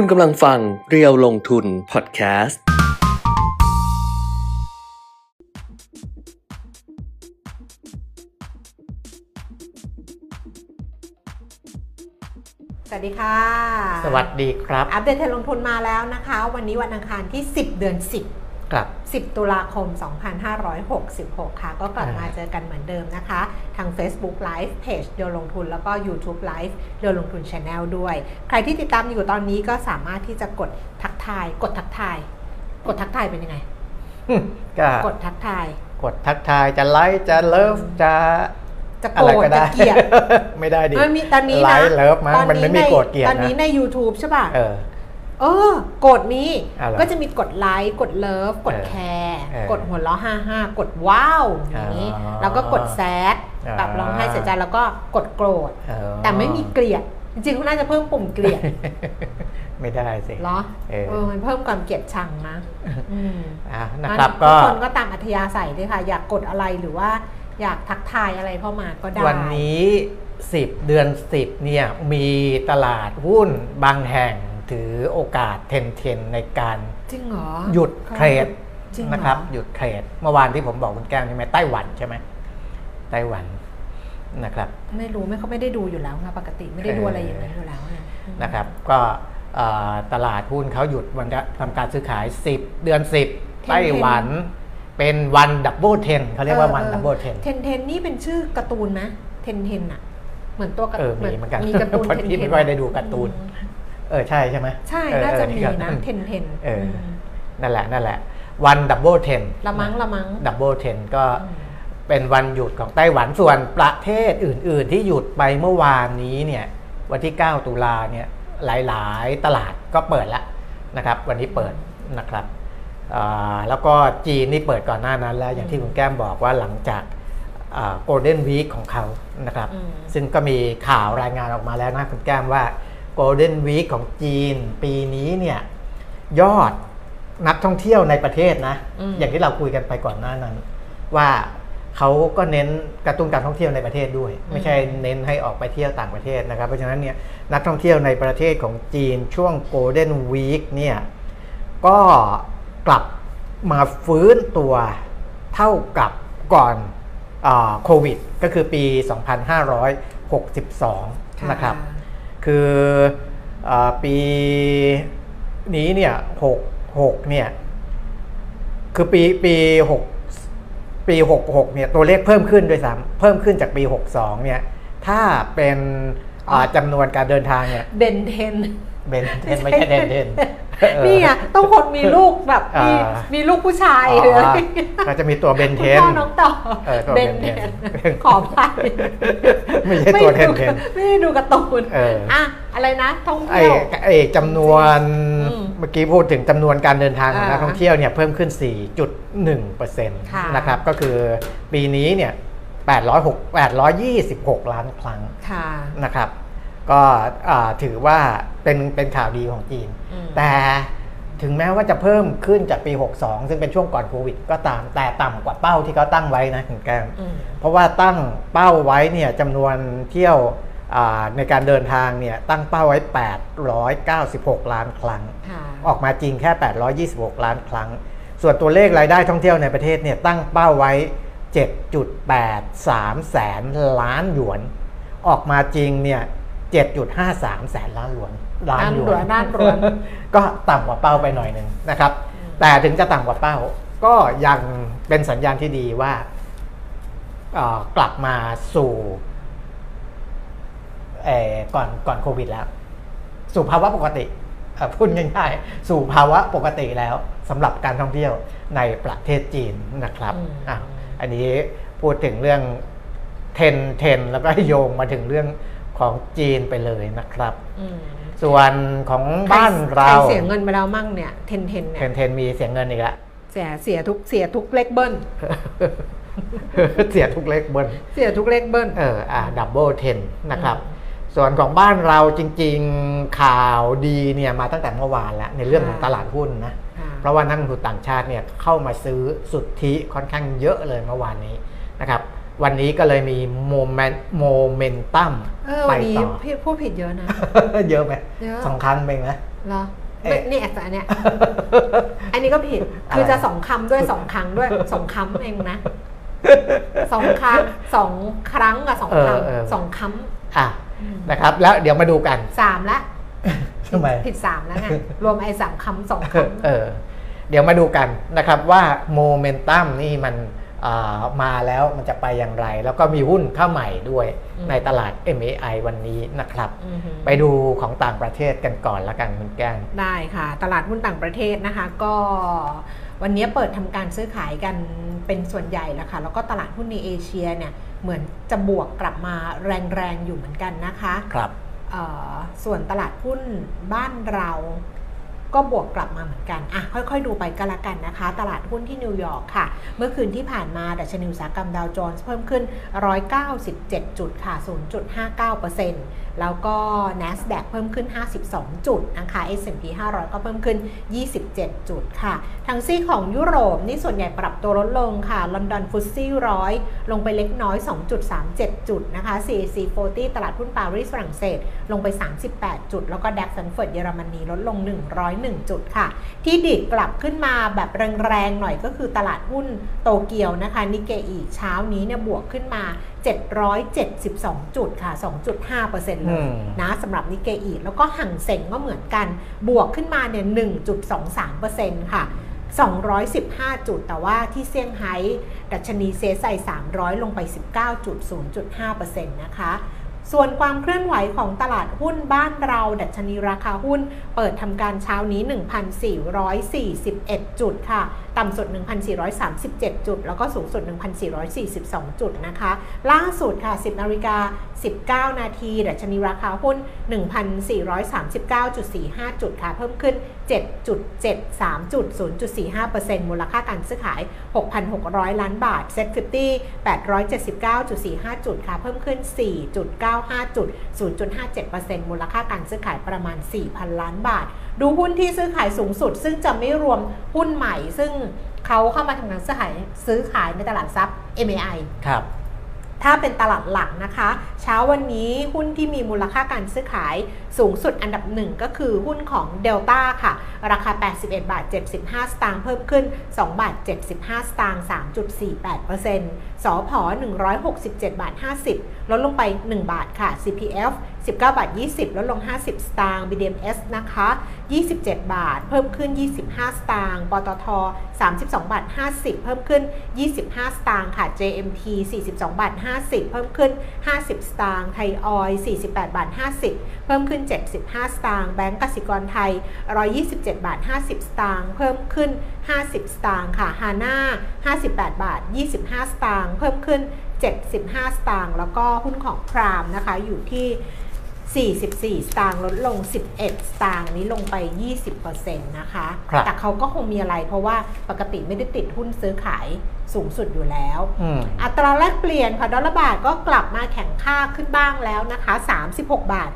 คุณกำลังฟังเรียวลงทุนพอดแคสต์ สวัสดีค่ะ สวัสดีครับ อัปเดตเทรนด์ลงทุนมาแล้วนะคะ วันนี้วันอังคารที่ 10 เดือน 10 ครับ 10 ตุลาคม 2566 ค่ะ ก็กลับอ่ามมาเจอกันเหมือนเดิมนะคะ ทาง Facebook Live Page เดียวลงทุน แล้วก็ YouTube Live เดียวลงทุน Channel ด้วย ใครที่ติดตามอยู่ตอนนี้ก็สามารถที่จะกดทักทาย กดทักทาย กดทักทายเป็นยังไง ก็กดทักทาย กดทักทายจะไลค์จะ love จะจะอะโกรไรธก็จะได้เกลียดไม่ได้ดิมันมีตอนนี้ไลนะ love มั้งตอมันไม่มีใโกรธเกลียดตอนนี้นะใน YouTube ใช่ป่ะ เออเออกดมีอะไรก็จะมีกดไลค์กด love กดเออ care เออกดหัวเราะห้าห้ากด wow อย่างนี้อ๋อแล้วก็กด sadดอ๋อแบบร้องไห้เสียใจแล้วก็กดโกรธเออแต่ไม่มีเกลียดจริงๆคุณน่าจะเพิ่มปุ่มเกลียด ไม่ได้สิเหรอเออเออมันเพิ่มความเกลียดชังนะอืมอะนะครับทุก็กคนก็ตามอัธยาศัยด้วยค่ะ อยากกดอะไรหรือว่าอยากทักทายอะไรเข้ามาก็ได้ วันนี้ 10 เดือน 10เนี่ยมีตลาดหุ้นบางแห่ง ถือโอกาสเทนเทนในการจริงเหรอหยุดเทรดจริงเหอนะครับหยุด trade เมื่อวานที่ผมบอกคุณแก้มใช่ไหมไต้หวันใช่ไหมไต้หวันนะครับไม่รู้ไม่เขาไม่ได้ดูอยู่แล้วค่ะปกติไม่ได้ดูอะไรอย่างนั้นอยู่แล้วนะนะครับ ก็เอ่อตลาดหุ้นเขาหยุดวันทำการซื้อขาย 10 เดือน 10 ไต้หวันเป็นวัน double ten เขาเรียกว่าวัน double ten ten ten นี่เป็นชื่อการ์ตูนไหม ten ten อะเหมือนตัวการ์เออมีเหมือนกันมีการ์ตูนเพราะเทนพี่เทไม่นค่อยได้ดูการ์ตูน เออใช่ใช่ไหมใช่เออน่าจะเออมีก็นะ ten ten เออนั่นแหละนั่นแหละวัน double ten ละมั้งงละมั้งดั ten ก็อืมเป็นวันหยุดของไต้หวันส่วนประเทศอื่น ๆ ที่หยุดไปเมื่อวานนี้เนี่ยวันที่ 9 ตุลาเนี่ยหลาย ๆ ตลาดก็เปิดแล้วนะครับ วันนี้เปิดนะครับอ่าแล้วก็จีนนี่เปิดก่อนหน้านั้นแล้ว อย่างที่คุณแก้มบอกว่าหลังจาก Golden Week ของเขานะครับอืมซึ่งก็มีข่าวรายงานออกมาแล้วนะคุณแก้มว่า โกลเด้นวีคของจีน ปีนี้เนี่ยยอดนักท่องเที่ยวในประเทศนะอืมอย่างที่เราคุยกันไปก่อนหน้านั้น ว่าเขาก็เน้นกระตุ้นการท่องเที่ยวในประเทศด้วย ไม่ใช่เน้นให้ออกไปเที่ยวต่างประเทศนะครับ เพราะฉะนั้นเนี่ยนักท่องเที่ยวในประเทศของจีนช่วงโกลเด้นวีคเนี่ยก็กลับมาฟื้นตัวเท่ากับก่อนอาโควิด ก็คือปี 2562 นะครับ คืออปีนี้เนี่ยหกหกเนี่ยคือปีปีหกปีหกหกเนี่ยตัวเลขเพิ่มขึ้นด้วยซ้ำเพิ่มขึ้นจากปีหกสองเนี่ยถ้าเป็นจำนวนการเดินทางเนี่ยเดนเทน เบนเทนไม่ใช่เดนเทนเออนี่อะต้องคนมีลูกแบบมีอ่ามีลูกผู้ชายอ๋อหรืออะไรอย่างเงี้ยก็จะมีตัวเบนเทคุณนพ่อน้องต่อเออตัวเบเบนนเทเทนนขออภัยไม่ใช่ตัวเทนเทนไม่ได้ดูการ์ตูนเอออ่อะอะไรนะท่องไอ้เที่ยวไอ้จำนวนอืมเมื่อกี้พูดถึงจำนวนการเดินทางของอ่านันักท่องเที่ยวเนี่ยเพิ่มขึ้น 4.1%ค่ะนะครับก็คือปีนี้เนี่ย806 826 ล้านครั้งค่ะนะครับ ก็อ่าถือว่าเป็นเป็นข่าวดีของจีนอืมแต่ถึงแม้ว่าจะเพิ่มขึ้นจากปี 62 ซึ่งเป็นช่วงก่อนโควิด ก็ตามแต่ต่ำกว่าเป้าที่เขาตั้งไว้นะคุณแก้มอืมเพราะว่าตั้งเป้าไว้เนี่ยจำนวนเที่ยวอ่าในการเดินทางเนี่ยตั้งเป้าไว้ 896 ล้านครั้งค่ะออกมาจริงแค่ 826 ล้านครั้ง ส่วนตัวเลขรายได้ท่องเที่ยวในประเทศเนี่ยตั้งเป้าไว้ 7.83 แสนล้านหยวน ออกมาจริงเนี่ย 7.53 แสนล้านหยวนล้านหยวนล้านหยวน ก็ต่ำกว่าเป้าไปหน่อยหนึ่งนะครับ แต่ถึงจะต่ำกว่าเป้า ก็ยังเป็นสัญญาณที่ดีว่าเอ่อกลับมาสู่เอ่อก่อนก่อนโควิดแล้ว สู่ภาวะปกติเอ่อพูดง่ายๆสู่ภาวะปกติแล้วสำหรับการท่องเที่ยวในประเทศจีนนะครับอืมอะอันนี้พูดถึงเรื่อง ten ten แล้วก็โยงมาถึงเรื่อง ของจีนไปเลยนะครับอืมส่วนของบ้านเราใครเสียเงินไปแล้วมั่งเนี่ย ten ten tenเนี่ย ten มีเสียเงินอีกแล้วเสียเสียทุกเสียทุกเลขเบิ้ลเสียทุกเลขเบิ้ลเสียทุกเลขเบิ้ลเออ่า double ten นะครับอืมส่วนของบ้านเราจริงๆข่าวดีเนี่ยมาตั้งแต่เมื่อวานแล้วในเรื่องของตลาดหุ้นนะค่ะเพราะว่านักลงทุนต่างชาติเนี่ยเข้ามาซื้อสุทธิค่อนข้างเยอะเลยเมื่อวานนี้นะครับ วันนี้ก็เลยมี momen momentum เออไปวันนี้ต่อพี่พูดผิดเยอะนะ เยอะไหมเยอะสองครั้งเป็นไหมเหรอเอ๊ะไม่นี่แอบอันเนี้ยอันนี้ก็ผิดคือจะสองคำด้วยสองครั้งด้วยสองคำเองนะสองครั้งสองครั้งกับสองคเออเออำสองคอะำนะครับ แล้วเดี๋ยวมาดูกันสามละทำไมผิดสามแล้วไงรวมไอ้สามคำสองคำเออ เดี๋ยวมาดูกันนะครับว่าโมเมนตัมนี่มันอ่า มาแล้วมันจะไปอย่างไร แล้วก็มีหุ้นเข้าใหม่ด้วยอืมในตลาด MAI วันนี้นะครับอือหือไปดูของต่างประเทศกันก่อนละกันคุณแก้งได้ค่ะ ตลาดหุ้นต่างประเทศนะคะ ก็วันนี้เปิดทำการซื้อขายกันเป็นส่วนใหญ่แล้วค่ะ แล้วก็ตลาดหุ้นในเอเชียเนี่ยเหมือนจะบวกกลับมาแรงๆอยู่เหมือนกันนะคะ ครับเอ่อส่วนตลาดหุ้นบ้านเรา ก็บวกกลับมาเหมือนกันอะค่อยๆ ดูไปก็แล้วกันนะคะ ตลาดหุ้นที่นิวยอร์กค่ะ เมื่อคืนที่ผ่านมาดัชนีอุตสาหกรรมดาวโจนส์เพิ่มขึ้น 197 จุดค่ะ 0.59% แล้วก็ NASDAQ เพิ่มขึ้น 52 จุดนะคะ S&P 500 ก็เพิ่มขึ้น 27 จุดค่ะ ทางซีกของยุโรปนี่ส่วนใหญ่ปรับตัวลดลงค่ะ ลอนดอน FTSE ร้อยลงไปเล็กน้อย 2.37 จุดนะคะ CAC 40 ตลาดหุ้นปารีสฝรั่งเศส ลงไป 38 จุด แล้วก็ DAX แฟรงก์เฟิร์ตเยอรมนีลดลง 101 จุดค่ะ ที่ดีดกลับขึ้นมาแบบแรงๆหน่อยก็คือตลาดหุ้นโตเกียวนะคะนิกเกอิเช้านี้เนี่ยบวกขึ้นมา 772 จุดค่ะ 2.5%เลอืยมนะสำหรับนิเกอีแล้วก็ห่างเซ็งก็เหมือนกันบวกขึ้นมาเนี่ย 1.23%ค่ะ 215 จุด แต่ว่าที่เซี่ยงไฮ้ดัชนีเซไซ300 ลงไป 19.0.5%นะคะ ส่วนความเคลื่อนไหวของตลาดหุ้นบ้านเรา ดัชนีราคาหุ้น เปิดทำการเช้านี้ 1,441 จุดค่ะ ต่ำสุด 1,437 จุด แล้วก็สูงสุด 1,442 จุดนะคะ ล่าสุดค่ะ 10นาฬิกา19 นาที ดัชนีราคาหุ้น 1,439.45 จุดค่ะ เพิ่มขึ้น 7.73จุด0.45%มูลค่าการซื้อขาย 6,600 ล้านบาทเซ็ต50 879.45 จุดค่ะ เพิ่มขึ้น 4.95 จุด 0.57%มูลค่าการซื้อขายประมาณ 4,000 ล้านบาท ดูหุ้นที่ซื้อขายสูงสุด ซึ่งจะไม่รวมหุ้นใหม่ ซึ่งเขาเข้ามาทำการซื้อขายซื้อขายในตลาดทรัพย์ MAI ครับ ถ้าเป็นตลาดหลักนะคะ เช้าวันนี้หุ้นที่มีมูลค่าการซื้อขายสูงสุดอันดับหนึ่งก็คือหุ้นของเดลต้าค่ะ ราคา 81 บาท 75 สตางค์เพิ่มขึ้น 2 บาท 75 สตางค์ 3.48%สอพอ167 บาท 50 ลดลงไป 1 บาทค่ะ CPF 19 บาท 20 ลดลง 50 สตางค์ BDMs นะคะ 27 บาท เพิ่มขึ้น 25 สตางค์ ปตท 32 บาท 50 เพิ่มขึ้น 25 สตางค์ค่ะ JMT 42 บาท 50 เพิ่มขึ้น 50 สตางค์ ไทยออย 48 บาท 50 เพิ่มขึ้น 75 สตางค์ แบงก์กสิกรไทย 127 บาท 50 สตางค์ เพิ่มขึ้น 50 สตางค์ค่ะ ฮาน่า 58 บาท 25 สตางค์ เพิ่มขึ้น75 สตางค์แล้วก็หุ้นของพรามนะคะอยู่ที่ 44 สตางค์ลดลง 11 สตางค์นี้ลงไป 20%นะคะ ครับแต่เขาก็คงมีอะไรเพราะว่าปกติไม่ได้ติดหุ้นซื้อขายสูงสุดอยู่แล้ว อืม อัตราแลกเปลี่ยนค่ะดอลลาร์บาทก็กลับมาแข่งค่าขึ้นบ้างแล้วนะคะ 36 บาท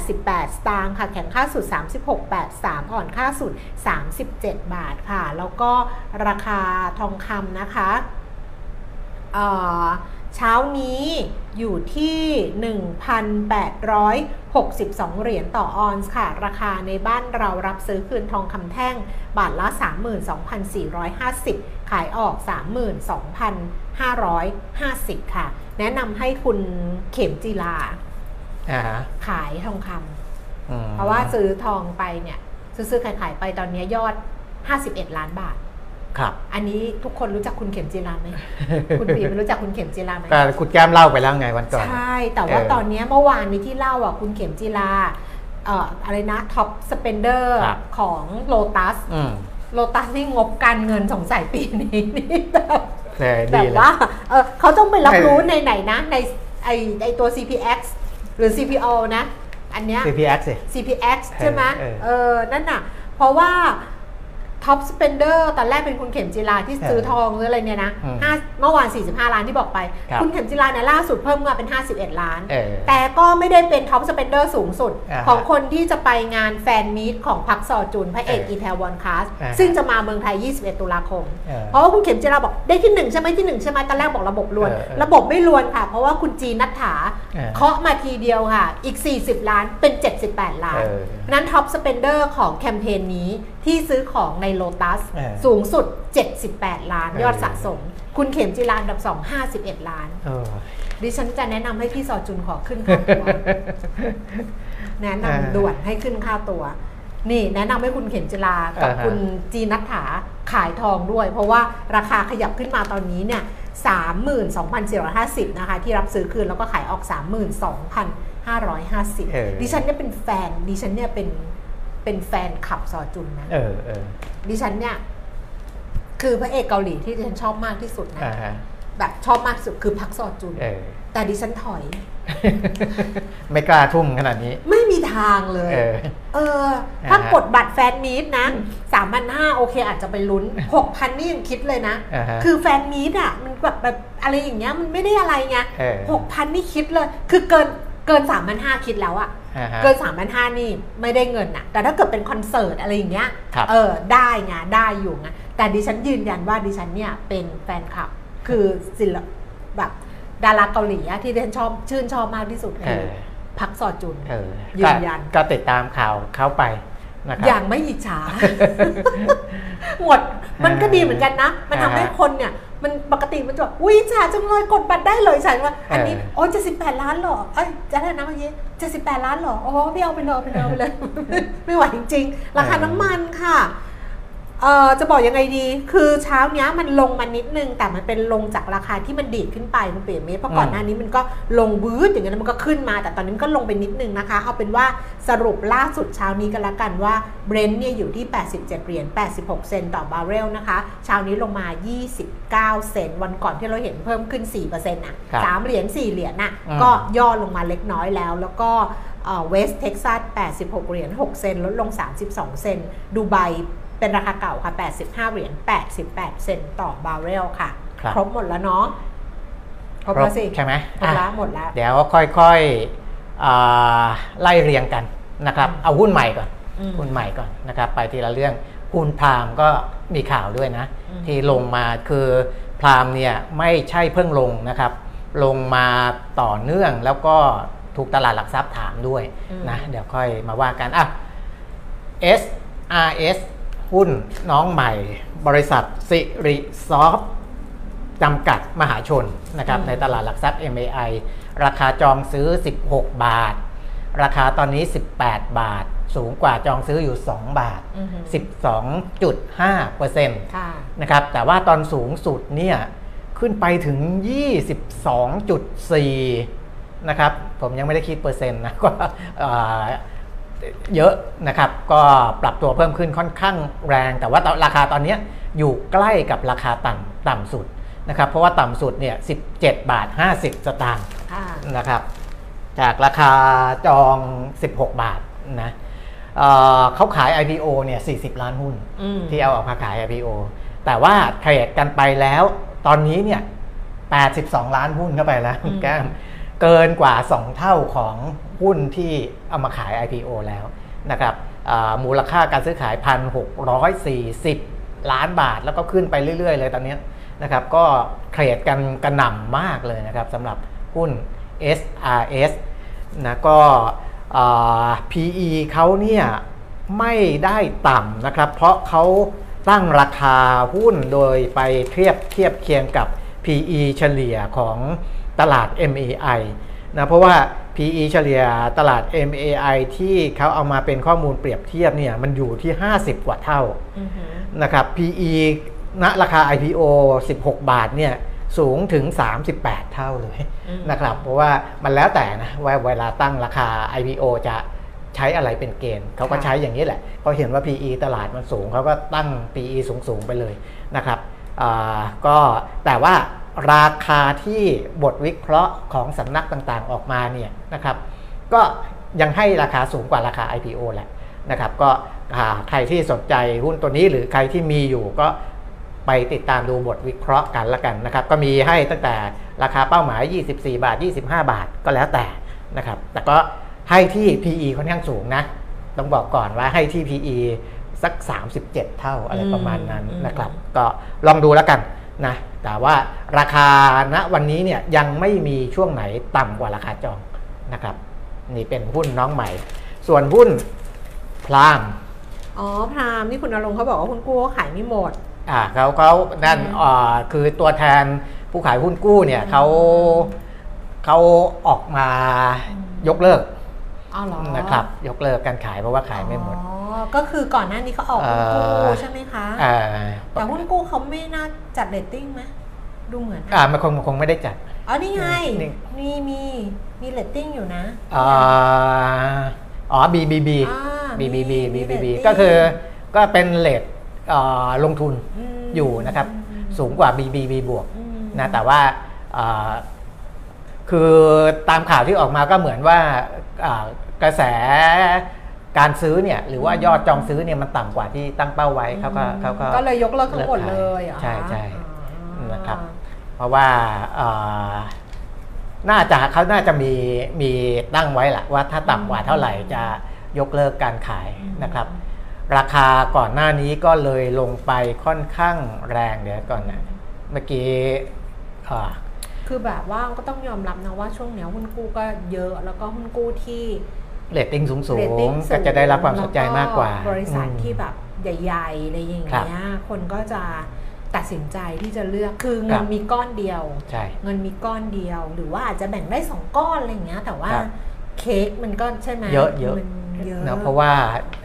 88 สตางค์ค่ะ แข่งค่าสุด 36 83 อ่อนค่าสุด 37 บาทค่ะ แล้วก็ราคาทองคำนะคะเอ่อ เช้านี้อยู่ที่ 1,862 เหรียญต่อออนซ์ค่ะ ราคาในบ้านเรารับซื้อคืนทองคำแท่ง บาทละ 32,450 ขายออก 32,550 ค่ะ แนะนำให้คุณเข็มจีลาอ่าฮะขายทองคอืมำเพราะว่าซื้อทองไปเนี่ย ซื้อๆขายๆไปตอนนี้ยอด 51 ล้านบาท ครับอันนี้ทุกคนรู้จักคุณเข็มจีราไหม คุณปีไม่รู้จักคุณเข็มจีราไหมก็คุณแก้มเล่าไปแล้วไงวันก่อน ใช่ แต่ว่าเออตอนนี้เมื่อวานนี้ที่เล่าอะคุณเข็มจีราเอ่ออะไรนะ top spender ครับของโลตัสอืมโลตัสนี่งบการเงินสงสัยปีนี้นี่แบบแต่แบดีบเลยว่าเออเขาต้องไปรับเออรู้ในไหนนะ ในไอไอตัว CPX หรือ CPO นะ อันเนี้ย CPX สิ CPX ใช่ไหมเออเออนั่นน่ะ เพราะว่า top spender ตอนแรกเป็นคุณเข็มจีราที่ซื้อทองหรืออะไรเนี่ยนะอืมห้าเมื่อวาน 45 ล้านที่บอกไปครับคุณเข็มจีราเนี่ยล่าสุดเพิ่มมาเป็น 51 ล้านเออแต่ก็ไม่ได้เป็น top spender สูงสุดอ่าฮะของคนที่จะไปงาน fan meet ของพักซอจุนพระเอกเออ Itaewon Class อ่าฮะซึ่งจะมาเมืองไทย 21 ตุลาคมเออเพราะว่าคุณเข็มจีราบอกได้ที่หนึ่งใช่ไหมที่หนึ่งใช่ไหมตอนแรกบอกระบบรวนเออเออระบบไม่รวนค่ะ เพราะว่าคุณจีนนัทถาเออเคาะมาทีเดียวค่ะอีก 40 ล้านเป็น 78 ล้านเออนั้น top spender ของแคมเปญนี้ที่ซื้อของในโลตัสเออสูงสุด 78 ล้านเออยอดสะสม คุณเข็มจีราอันดับ2 51 ล้านเออดิฉันจะแนะนำให้พี่ซอจุนขอขึ้นค่าตัว แนะนำอ่าด่วนให้ขึ้นค่าตัว นี่แนะนำให้คุณเข็มจีรากับอ่าฮะคุณจีนัทถาขายทองด้วย เพราะว่าราคาขยับขึ้นมาตอนนี้เนี่ย32,450 นะคะ ที่รับซื้อคืนแล้วก็ขายออก 32,550เออดิฉันเนี่ยเป็นแฟน ดิฉันเนี่ยเป็น เป็นแฟนขับซอจุนนะเออเออดิฉันเนี่ย คือพระเอกเกาหลีที่ดิฉันชอบมากที่สุดนะอ่าฮะแบบชอบมากที่สุดคือพักซอจุน เออ แต่ดิฉันถอย ไม่กล้าทุ่มขนาดนี้ ไม่มีทางเลย เออ เออ ถ้าอ่าฮะ กดบัตรแฟนมีตนะสามพันห้าโอเคอาจจะไปลุ้นหกพันนี่ยังคิดเลยนะ อ่าฮะ คือแฟนมีตอะมันแบบแบบอะไรอย่างเงี้ยมันไม่ได้อะไรไงเออหกพันนี่คิดเลย คือเกินเกินสามพันห้าคิดแล้วอะอ่าฮะ เกินสามพันห้านี่ไม่ได้เงินอะแต่ถ้าเกิดเป็นคอนเสิร์ตอะไรอย่างเงี้ยครับเออได้ไงได้อยู่ไงแต่ดิฉันยืนยันว่าดิฉันเนี่ยเป็นแฟนคลับคือศิลปแบบดาราเกาหลีอะที่ดิฉันชอบชื่นชอบมากที่สุดเอคืออพักซอจุนเออยืก็นยันก็ติดตามข่าวเขาไปนะครับอย่างไม่อิจฉาหมดมันก็ดีเหมือนกันนะ มันทำให้อ่าฮะคนเนี่ย มันปกติมันจะแบบอุ้ยอิจฉาจังเลยกดบัตรได้เลยฉันว่าอันนี้เออโอ้จะสิบแปดล้านเหรอเอ้ยจะได้นะเมื่อกี้จะสิบแปดล้านเหรอโอ้พี่เอาไปเลยเอาไปเลยเอาไปเลย ไม่ไหวจริงๆ ราคาน้ำมันค่ะ เอ่อจะบอกยังไงดี คือเช้าเนี้ยมันลงมานิดนึง แต่มันเป็นลงจากราคาที่มันดีดขึ้นไปคุณเปียเมตรเพราะก่อนหน้านี้มันก็ลงบื้ออย่างเงี้ยแล้วมันก็ขึ้นมา แต่ตอนนี้มันก็ลงไปนิดนึงนะคะ เอาเป็นว่าสรุปล่าสุดเช้านี้กันละกันว่าเบรนท์เนี่ยอยู่ที่ 87 เหรียญ 86 เซนต์ต่อบาร์เรลนะคะ เช้านี้ลงมา 29 เซนต์วันก่อนที่เราเห็นเพิ่มขึ้น 4%อะครับสามเหรียญ4เหรียญน่ะอืมก็ย่อลงมาเล็กน้อยแล้วแล้วก็เวสเท็กซัส86 เหรียญ 6 เซนต์ลดลง 32 เซนต์ดูไบ เป็นราคาเก่าค่ะ 85 เหรียญ 88 เซนต์ต่อบาร์เรลค่ะ ครับครบหมดแล้วเนาะ ครบแล้วสิ ใช่ไหมหมดละอะหมดละเดี๋ยวค่อยๆอ่าไล่เรียงกันนะครับ เอาหุ้นใหม่ก่อนอืมหุ้นใหม่ก่อนนะครับ ไปทีละเรื่อง หุ้นพรามก็มีข่าวด้วยนะอืมที่ลงมาคือพรามเนี่ยไม่ใช่เพิ่งลงนะครับ ลงมาต่อเนื่องแล้วก็ถูกตลาดหลักทรัพย์ถามด้วยนะ เดี๋ยวค่อยมาว่ากันอะ SRS หุ้นน้องใหม่ บริษัทสิริซอฟจำกัดมหาชนนะครับอืมในตลาดหลักทรัพย์ MAI ราคาจองซื้อ 16 บาท ราคาตอนนี้ 18 บาท สูงกว่าจองซื้ออยู่ 2 บาทอือหือ12.5เปอร์เซ็นต์ค่ะนะครับแต่ว่าตอนสูงสุดเนี่ยขึ้นไปถึง 22.4นะครับผมยังไม่ได้คิดเปอร์เซ็นต์นะก็เอ่อ เยอะนะครับ ก็ปรับตัวเพิ่มขึ้นค่อนข้างแรง แต่ว่าตอนราคาตอนเนี้ยอยู่ใกล้กับราคาต่ำต่ำสุดนะครับ เพราะว่าต่ำสุดเนี่ย 17 บาท 50 สตางค์ค่ะนะครับ จากราคาจอง 16 บาทนะเอ่อเขาขาย IPO เนี่ย 40 ล้านหุ้นอืมที่เอาออกมาขาย IPO แต่ว่าเทรดกันไปแล้ว ตอนนี้เนี่ย 82 ล้านหุ้นเข้าไปแล้วอืมแก้มเกินกว่า 2 เท่าของ หุ้นที่เอามาขาย IPO แล้วนะครับมูลค่าการซื้อขาย 1,640 ล้านบาทแล้วก็ขึ้นไปเรื่อย ๆ เลยตอนนี้นะครับก็เทรดกันกระหน่ำมากเลยนะครับสำหรับหุ้น SRS นะก็ PE เขาเนี่ยไม่ได้ต่ำนะครับ เพราะเขาตั้งราคาหุ้นโดยไปเทียบเทียบเคียงกับ PE เฉลี่ยของตลาด MAI นะเพราะว่า PE เฉลี่ยตลาด MAI ที่เขาเอามาเป็นข้อมูลเปรียบเทียบเนี่ยมันอยู่ที่ 50 กว่าเท่าอือหือนะครับ PE ณราคา IPO 16 บาทเนี่ยสูงถึง 38 เท่าเลยอืมนะครับ เพราะว่ามันแล้วแต่นะว่าเวลาตั้งราคา IPO จะใช้อะไรเป็นเกณฑ์เขาก็ใช้อย่างนี้แหละเขาเห็นว่า PE ตลาดมันสูงเขาก็ตั้ง PE สูง ๆ ไปเลยนะครับอ่าก็แต่ว่า ราคาที่บทวิเคราะห์ของสำนักต่างๆออกมาเนี่ยนะครับ ก็ยังให้ราคาสูงกว่าราคา IPO แหละนะครับก็อ่าใครที่สนใจหุ้นตัวนี้หรือใครที่มีอยู่ก็ไปติดตามดูบทวิเคราะห์กันละกันนะครับ ก็มีให้ตั้งแต่ราคาเป้าหมาย 24 บาท 25 บาทก็แล้วแต่นะครับ แต่ก็ให้ที่ PE ค่อนข้างสูงนะ ต้องบอกก่อนว่าให้ที่ PE สัก 37 เท่าอะไรประมาณนั้นอืมนะครับ ก็ลองดูแล้วกัน นะแต่ว่าราคาณวันนี้เนี่ยยังไม่มีช่วงไหนต่ำกว่าราคาจองนะครับ นี่เป็นหุ้นน้องใหม่ ส่วนหุ้นพลามอ๋อพรามนี่คุณนรงค์เขาบอกว่าคุณกู้เขาขายไม่หมดอ่าเขาเขานั่นอืมอ่าคือตัวแทนผู้ขายหุ้นกู้เนี่ยเขาเขาออกมายกเลิกอ๋อเหรอ นะครับยกเลิกการขายเพราะว่าขายไม่หมดออ๋อก็คือก่อนหน้านี้เขาออกหุ้นกู้เอ่อใช่ไหมคะอ่าแต่หุ้นกู้เขาไม่น่าจัดเรตติ้งไหมดูเหมือนอ่ามันคงคงไม่ได้จัดอ๋อนี่ไงนี่มีมีมีเรตติ้งอยู่นะอ่าอ๋อ BBB อ่า BBB มี BBB rating ก็คือก็เป็นเกรดอ่าลงทุนอยู่นะครับอืมสูงกว่า BBB บวกอืมนะแต่ว่าอ่าคือตามข่าวที่ออกมาก็เหมือนว่าอ่า กระแสการซื้อเนี่ยหรือว่ายอดจองซื้อเนี่ยมันต่ำกว่าที่ตั้งเป้าไว้เขาก็เขาก็ก็เลยยกเลิกทั้งหมดเลิกขายเลยเหรอใช่ใช่อ๋อนะครับ เพราะว่าอ่าน่าจะเขาน่าจะมีมีตั้งไว้แหละว่าถ้าต่ำกว่าเท่าไหร่จะยกเลิกการขายนะครับ ราคาก่อนหน้านี้ก็เลยลงไปค่อนข้างแรงเดี๋ยวก่อนนะเมื่อกี้อ่า คือแบบว่าก็ต้องยอมรับนะว่าช่วงเนี้ยหุ้นกู้ก็เยอะแล้วก็หุ้นกู้ที่เรตติ้งสูงเรตติ้งๆก็จะได้รับความสนใจมากกว่าแล้วบริษัทอืมที่แบบใหญ่ๆอะไรอย่างครับเงี้ยคนก็จะตัดสินใจที่จะเลือกคือเงิรับมีก้อนเดียวใช่เงินมีก้อนเดียว หรือว่าอาจจะแบ่งได้สองก้อนอะไรอย่างเงี้ย แต่ว่าครับเค้กมันก็ใช่ไหมเยอะเยอะมันเยอะนะเพราะว่า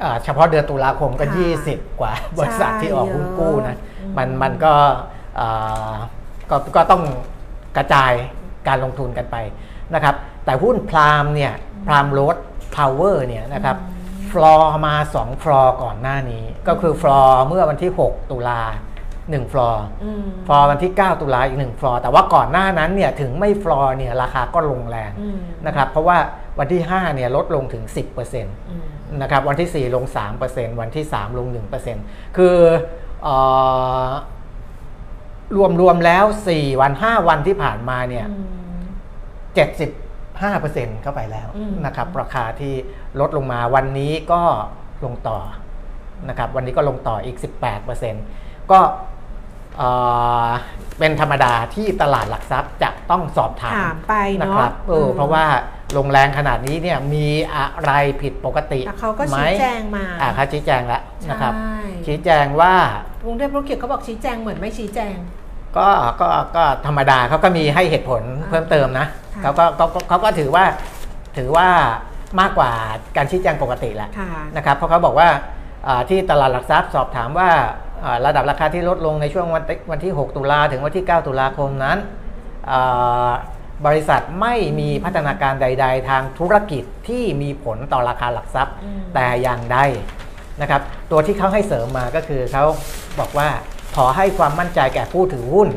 อ่าเฉพาะเดือนตุลาคมก็ค่ะ20 กว่าบริษัทที่ออกหุ้นกู้นะเยอะมันอืมมันก็อ่าก็ก็ต้อง กระจายการลงทุนกันไปนะครับแต่หุ้น Prime เนี่ย Prime Road Power เนี่ยนะครับฟลอร์มา 2 ฟลอร์ก่อนหน้านี้ ก็คือฟลอร์เมื่อวันที่ 6 ตุลา1ฟลอร์อืมฟลอร์วันที่ 9 ตุลาอีก 1 ฟลอร์แต่ว่าก่อนหน้านั้นเนี่ยถึงไม่ฟลอร์เนี่ยราคาก็ลงแรงอืมนะครับเพราะว่าวันที่5เนี่ยลดลงถึง 10%อืมนะครับวันที่ 4 ลง 3%วันที่ 3 ลง 1%คือเออ รวมรวมแล้ว4วัน5วันที่ผ่านมาเนี่ยอืม75%เข้าไปแล้วอืมนะครับราคาที่ลดลงมาวันนี้ก็ลงต่อนะครับวันนี้ก็ลงต่ออีก 18%ก็ เอ่อเป็นธรรมดาที่ตลาดหลักทรัพย์จะต้องสอบถามถามไปนะเนาะครับเออเพราะว่าลงแรงขนาดนี้เนี่ยมีอะไรผิดปกติแต่เขาก็ไหมชี้แจงมาอ่าเขาชี้แจงแล้วนะครับใช่ชี้แจงว่ากรุงเทพธุรกิจเขาบอกชี้แจงเหมือนไม่ชี้แจง ก็ก็ก็ธรรมดาเขาก็มีให้เหตุผลอ่าเพิ่มเติมนะค่ะเขาก็เขาก็เขาก็ถือว่าถือว่ามากกว่าการชี้แจงปกติแหละค่ะนะครับเพราะเขาบอกว่าอ่าที่ตลาดหลักทรัพย์สอบถามว่าอ่า ระดับราคาที่ลดลงในช่วงวันที่วันที่ 6 ตุลาถึงวันที่ 9 ตุลาคมนั้นอ่าบริษัทไม่มีพัฒนาการใด ๆ ทางธุรกิจที่มีผลต่อราคาหลักทรัพย์อืมแต่อย่างใดนะครับ ตัวที่เขาให้เสริมมาก็คือเขาบอกว่าขอให้ความมั่นใจแก่ผู้ถือหุ้น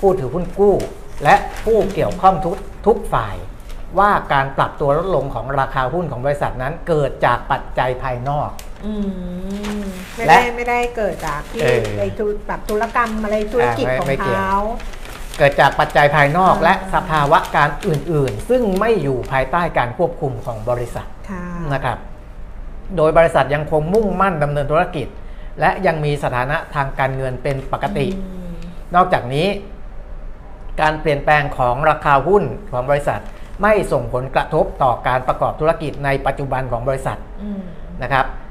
ผู้ถือหุ้นกู้ และผู้เกี่ยวข้องทุกทุกฝ่าย ว่าการปรับตัวลดลงของราคาหุ้นของบริษัทนั้นเกิดจากปัจจัยภายนอกอืม ไม่และได้ไม่ได้เกิดจากที่เออไอ้ธุรแบบธุรกรรมอะไรธุรกิจอ่าไม่ของไม่เกี่ยวเขาเกิดจากปัจจัยภายนอกอ่าและสภาวะการอื่นๆ ซึ่งไม่อยู่ภายใต้การควบคุมของบริษัทค่ะนะครับ โดยบริษัทยังคงมุ่งมั่นดำเนินธุรกิจ และยังมีสถานะทางการเงินเป็นปกติอืมนอกจากนี้ การเปลี่ยนแปลงของราคาหุ้นของบริษัทไม่ส่งผลกระทบต่อการประกอบธุรกิจในปัจจุบันของบริษัทอืมนะครับอ่า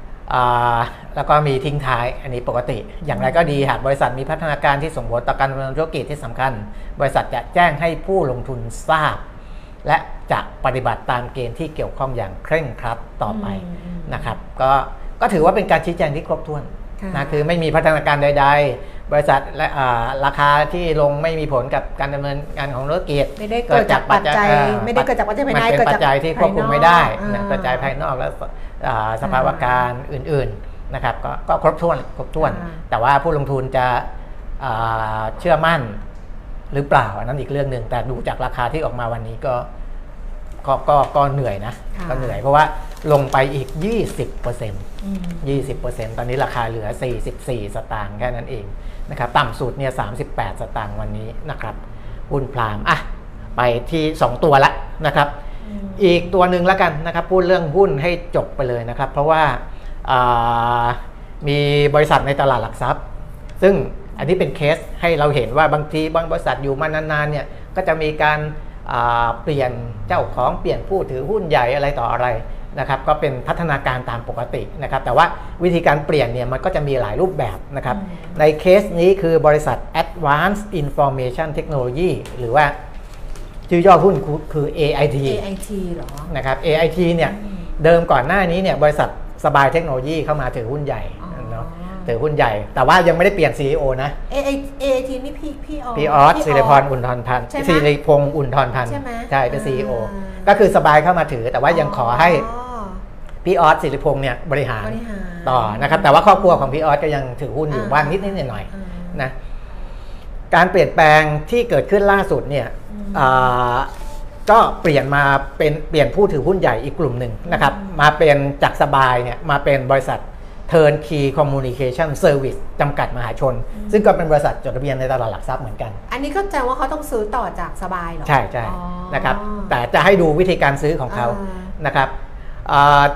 แล้วก็มีทิ้งท้ายอันนี้ปกติ อย่างไรก็ดีหากบริษัทมีพัฒนาการที่ส่งผลต่อการดำเนินธุรกิจที่สำคัญ บริษัทจะแจ้งให้ผู้ลงทุนทราบ และจะปฏิบัติตามเกณฑ์ที่เกี่ยวข้องอย่างเคร่งครัดต่อไปอืมอืมนะครับ ก็ก็ถือว่าเป็นการชี้แจงที่ครบถ้วนค่ะ นะคือไม่มีพัฒนาการใด ๆ บริษัทและอ่าราคาที่ลงไม่มีผลกับการดำเนินงานของธุรกิจไม่ได้เกิดจากปัจจัยเอ่อไม่ได้เกิดจากปัจจัยภายในมันเป็นเกิดปัจจากจัยที่ควบคุมไม่ได้ภายนอกนะอ่าปัจจัยภายนอกและอ่าสภาวะการอื่นๆนะครับก็ก็ครบถ้วนครบถ้วนอ่าแต่ว่าผู้ลงทุนจะอ่าเชื่อมั่นหรือเปล่าอันนั้นอีกเรื่องหนึ่งแต่ดูจากราคาที่ออกมาวันนี้ก็ก็ก็ก็เหนื่อยนะค่ะก็เหนื่อยเพราะว่าลงไปอีก 20%ออืม 20%ตอนนี้ราคาเหลือ 44 สตางค์แค่นั้นเองนะครับต่ำสุดเนี่ย 38 สตางค์วันนี้นะครับหุ้นพรามอะไปที่ 2 ตัวละนะครับ อีกตัวหนึ่งแล้วกันนะครับพูดเรื่องหุ้นให้จบไปเลยนะครับ เพราะว่าอ่ามีบริษัทในตลาดหลักทรัพย์ ซึ่งอันนี้เป็นเคสให้เราเห็นว่าบางทีบางบริษัทอยู่มานานๆเนี่ยก็จะมีการอ่าเปลี่ยนเจ้าของเปลี่ยนผู้ถือหุ้นใหญ่อะไรต่ออะไร นะครับก็เป็นพัฒนาการตามปกตินะครับแต่ว่าวิธีการเปลี่ยนเนี่ยมันก็จะมีหลายรูปแบบนะครับในเคสนี้คือบริษัท Advanced Information Technology หรือว่าชื่อย่อหุ้นคือ AIT AIT เหรอนะครับ AIT เนี่ยเดิมก่อนหน้านี้เนี่ยบริษัทสบายเทคโนโลยีเข้ามาถือหุ้นใหญ่อ๋อเนาะถือหุ้นใหญ่ แต่ว่ายังไม่ได้เปลี่ยน CEO นะ AIT นี่พี่พี่ออพี่ออสสิริพรอุ่นทรพันธ์ใช่ไหมสิริพงษ์อุ่นทรพันธ์ใช่ไหมใช่เป็น CEO อ่าก็คือสบายเข้ามาถือแต่ว่ายังขอให้อ๋อ พี่ออสสิริพงษ์เนี่ยบริหารบริหารต่อนะครับ แต่ว่าครอบครัวของพี่ออสก็ยังถือหุ้นอยู่อ่าบ้างนิดนิดหน่อยหน่อยอ่าๆนะการเปลี่ยนแปลงที่เกิดขึ้นล่าสุดเนี่ยอืมอ่าก็เปลี่ยนมาเป็นเปลี่ยนผู้ถือหุ้นใหญ่อีกกลุ่มหนึ่งนะครับ มาเป็นจากสบายเนี่ยมาเป็นบริษัท Turnkey Communication Service จำกัดมหาชน ซึ่งก็เป็นบริษัทจดทะเบียนในตลาดหลักทรัพย์เหมือนกัน อันนี้ก็แปลว่าเขาต้องซื้อต่อจากสบายเหรอ ใช่ใช่อ๋อนะครับ แต่จะให้ดูวิธีการซื้อของเขาอ่านะครับอ่า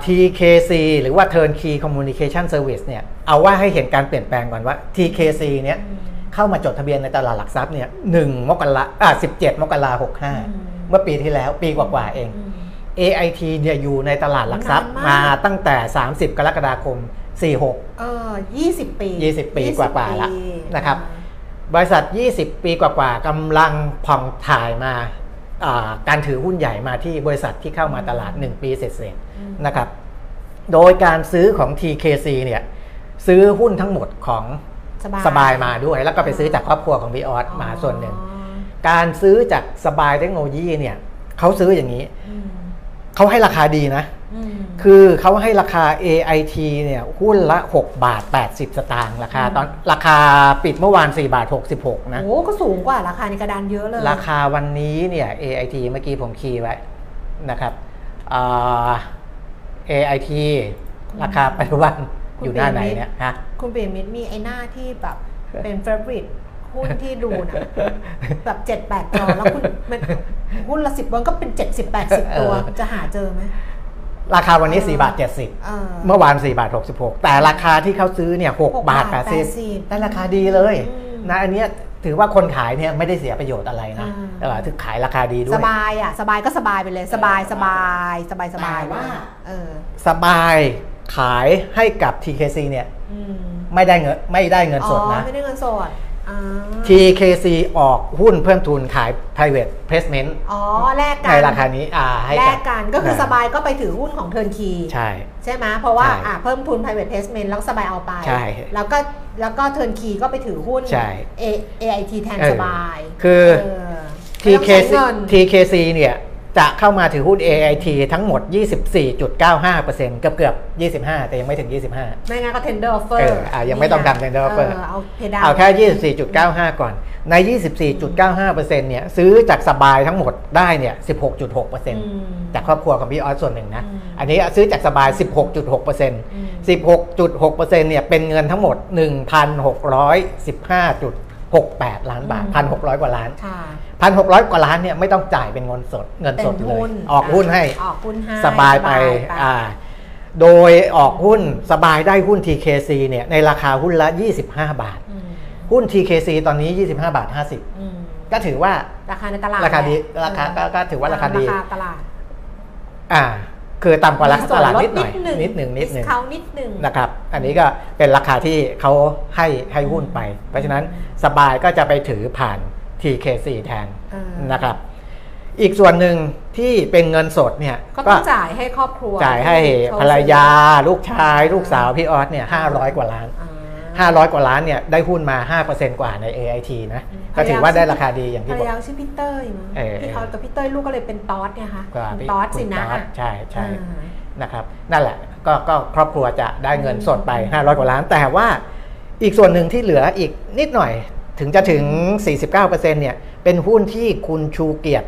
TKC หรือว่า Turnkey Communication Service เนี่ยเอาว่าให้เห็นการเปลี่ยนแปลงก่อนว่า TKC เนี่ยเข้ามาจดทะเบียนในตลาดหลักทรัพย์เนี่ยหนึ่งมกราอ่า17มกราหกห้าเมื่อปีที่แล้วปีกว่าๆเองอืม AIT เนี่ยอยู่ในตลาดหลักทรัพย์นานมากมาตั้งแต่ 30 กรกฎาคม 46เออยี่สิบปี 20 ปีกว่าๆละปีนะครับ บริษัท 20 ปีกว่าๆกำลังผ่องถ่ายมาอ่า การถือหุ้นใหญ่มาที่บริษัทที่เข้ามาตลาด 1 ปีเสร็จๆนะครับ โดยการซื้อของ TKC เนี่ยซื้อหุ้นทั้งหมดของสบายสบายมาด้วย แล้วก็ไปซื้อจากครอบครัวของพี่ออสอ๋อมาส่วนหนึ่ง การซื้อจากสบายเทคโนโลยีเนี่ยเขาซื้ออย่างนี้อืม เขาให้ราคาดีนะอืมคือเขาให้ราคา AIT เนี่ยหุ้นละ 6 บาท 80 สตางค์ราคาตอนราคาปิดเมื่อวาน 4 บาท 66 นะ โอ้ก็สูงกว่าราคาในกระดานเยอะเลย ราคาวันนี้เนี่ย AIT เมื่อกี้ผมคีย์ไว้นะครับอ่า AIT ราคาปัจจุบันคุณอยู่หน้าไหนเปรมมิตรเนี่ยฮะคุณเปรมมิตรมีไอ้หน้าที่แบบเป็นเฟ v o r i t หุ้นที่ดูนะแบบเจ็ดแปดจอแล้วคุณมันหุ้นละสิบวันก็เป็นเจ็ดสิบแปดสิบตัวจะหาเจอไหมราคาวันนี้ 4 บาทเออ70 เมื่อวาน 4 บาท 66 แต่ราคาที่เขาซื้อเนี่ย6บาทบาท80 80ได้ราคาดีเลยอืมนะอันเนี้ยถือว่าคนขายเนี่ยไม่ได้เสียประโยชน์อะไรนะอ่าเออถึงขายราคาดีด้สวยบายอะสบายก็สบายไปเลย สบายสบายสบายสบายแต่ว่าเออสบายขายให้กับ TKC เนี่ยอืมไม่ได้เงินไม่ได้เงินสดอ๋อนะไม่ได้เงินสดอ่า TKC ออกหุ้นเพิ่มทุนขาย private placement อ๋อแลกกันในราคานี้อ่าให้แลกับกกันก็คือสบายก็ไปถือหุ้นของเทิร์นคีย์ใช่ใช่ไหมเพราะว่าใช่อะเพิ่มทุน private placement แล้วสบายเอาไปใช่แล้วก็แล้วก็เทิร์นคีย์ก็ไปถือหุ้นใช่ A AIT แทนเออสบาย คือเออไม่ต้องใช้ TKC เงิน TKC เนี่ย จะเข้ามาถือหุ้น AIT ทั้งหมด 24.95%เกือบเกือบๆ25 แต่ยังไม่ถึง 25 ไม่งั้นก็ tender offer เอออะยังไม่ต้องทำ tender offer เอาเพดานเอาแค่ 24.95 ก่อน ใน 24.95%เนี่ยซื้อจากสบายทั้งหมดได้เนี่ย 16.6%จากครอบครัวของพี่ออสส่วนหนึ่งนะอืมอันนี้ซื้อจากสบาย 16.6% 16.6%เนี่ยเป็นเงินทั้งหมด 1,615.68 ล้านบาท1,600กว่าล้านค่ะ1,600กว่าล้านเนี่ยไม่ต้องจ่ายเป็นเงินสดเงินสดเป็นเลหุ้ยนออกหุ้นให้ออกหุ้นให้สบายไปอ่าโดยออกหุ้นสบายได้หุ้น TKC เนี่ยในราคาหุ้นละ 25 บาทอืมหุ้น TKC ตอนนี้ 25 บาทอืม50 ก็ถือว่าราคาในตลาดราคาดีแหละราคาก็ก็ถือว่าราคาดีราคาตลาดอ่า คือต่ำกว่าราคาส่ตวนลาดลนิดหน่อยนิดหนึ่งนิดหนึ่งเขานิดหนึ่งนะครับอันนี้ก็เป็นราคาที่เขาให้ให้หุ้นไป เพราะฉะนั้นสบายก็จะไปถือผ่าน TKC แทนเออนะครับ อีกส่วนหนึ่งที่เป็นเงินสดเนี่ยก็ต้องจ่ายให้ครอบครัว จ่ายให้ที่เขภรรยา ลูกชาย ลูกสาวพี่ออสเนี่ยห้าร้อยกว่าล้านอ่าห้าร้อยกว่าล้านเนี่ยได้หุ้นมา5%กว่าใน AIT นะ ก็ถือว่าได้ราคาดีอย่างภรที่รบอกยาชื่อพี่เต้ยมั้งเออพี่เขากับพี่เต้ยลูกก็เลยเป็นตอสเนี่ยค่ะก็พี่ตอสสินะคุณตอสใช่ใช่อ่านะครับนั่นแหละก็ก็ครอบครัวจะได้เงินสดไป 500 กว่าล้าน แต่ว่าอีกส่วนหนึ่งที่เหลืออีกนิดหน่อยถึงจะถึง 49%เนี่ยเป็นหุ้นที่คุณชูเกียรติ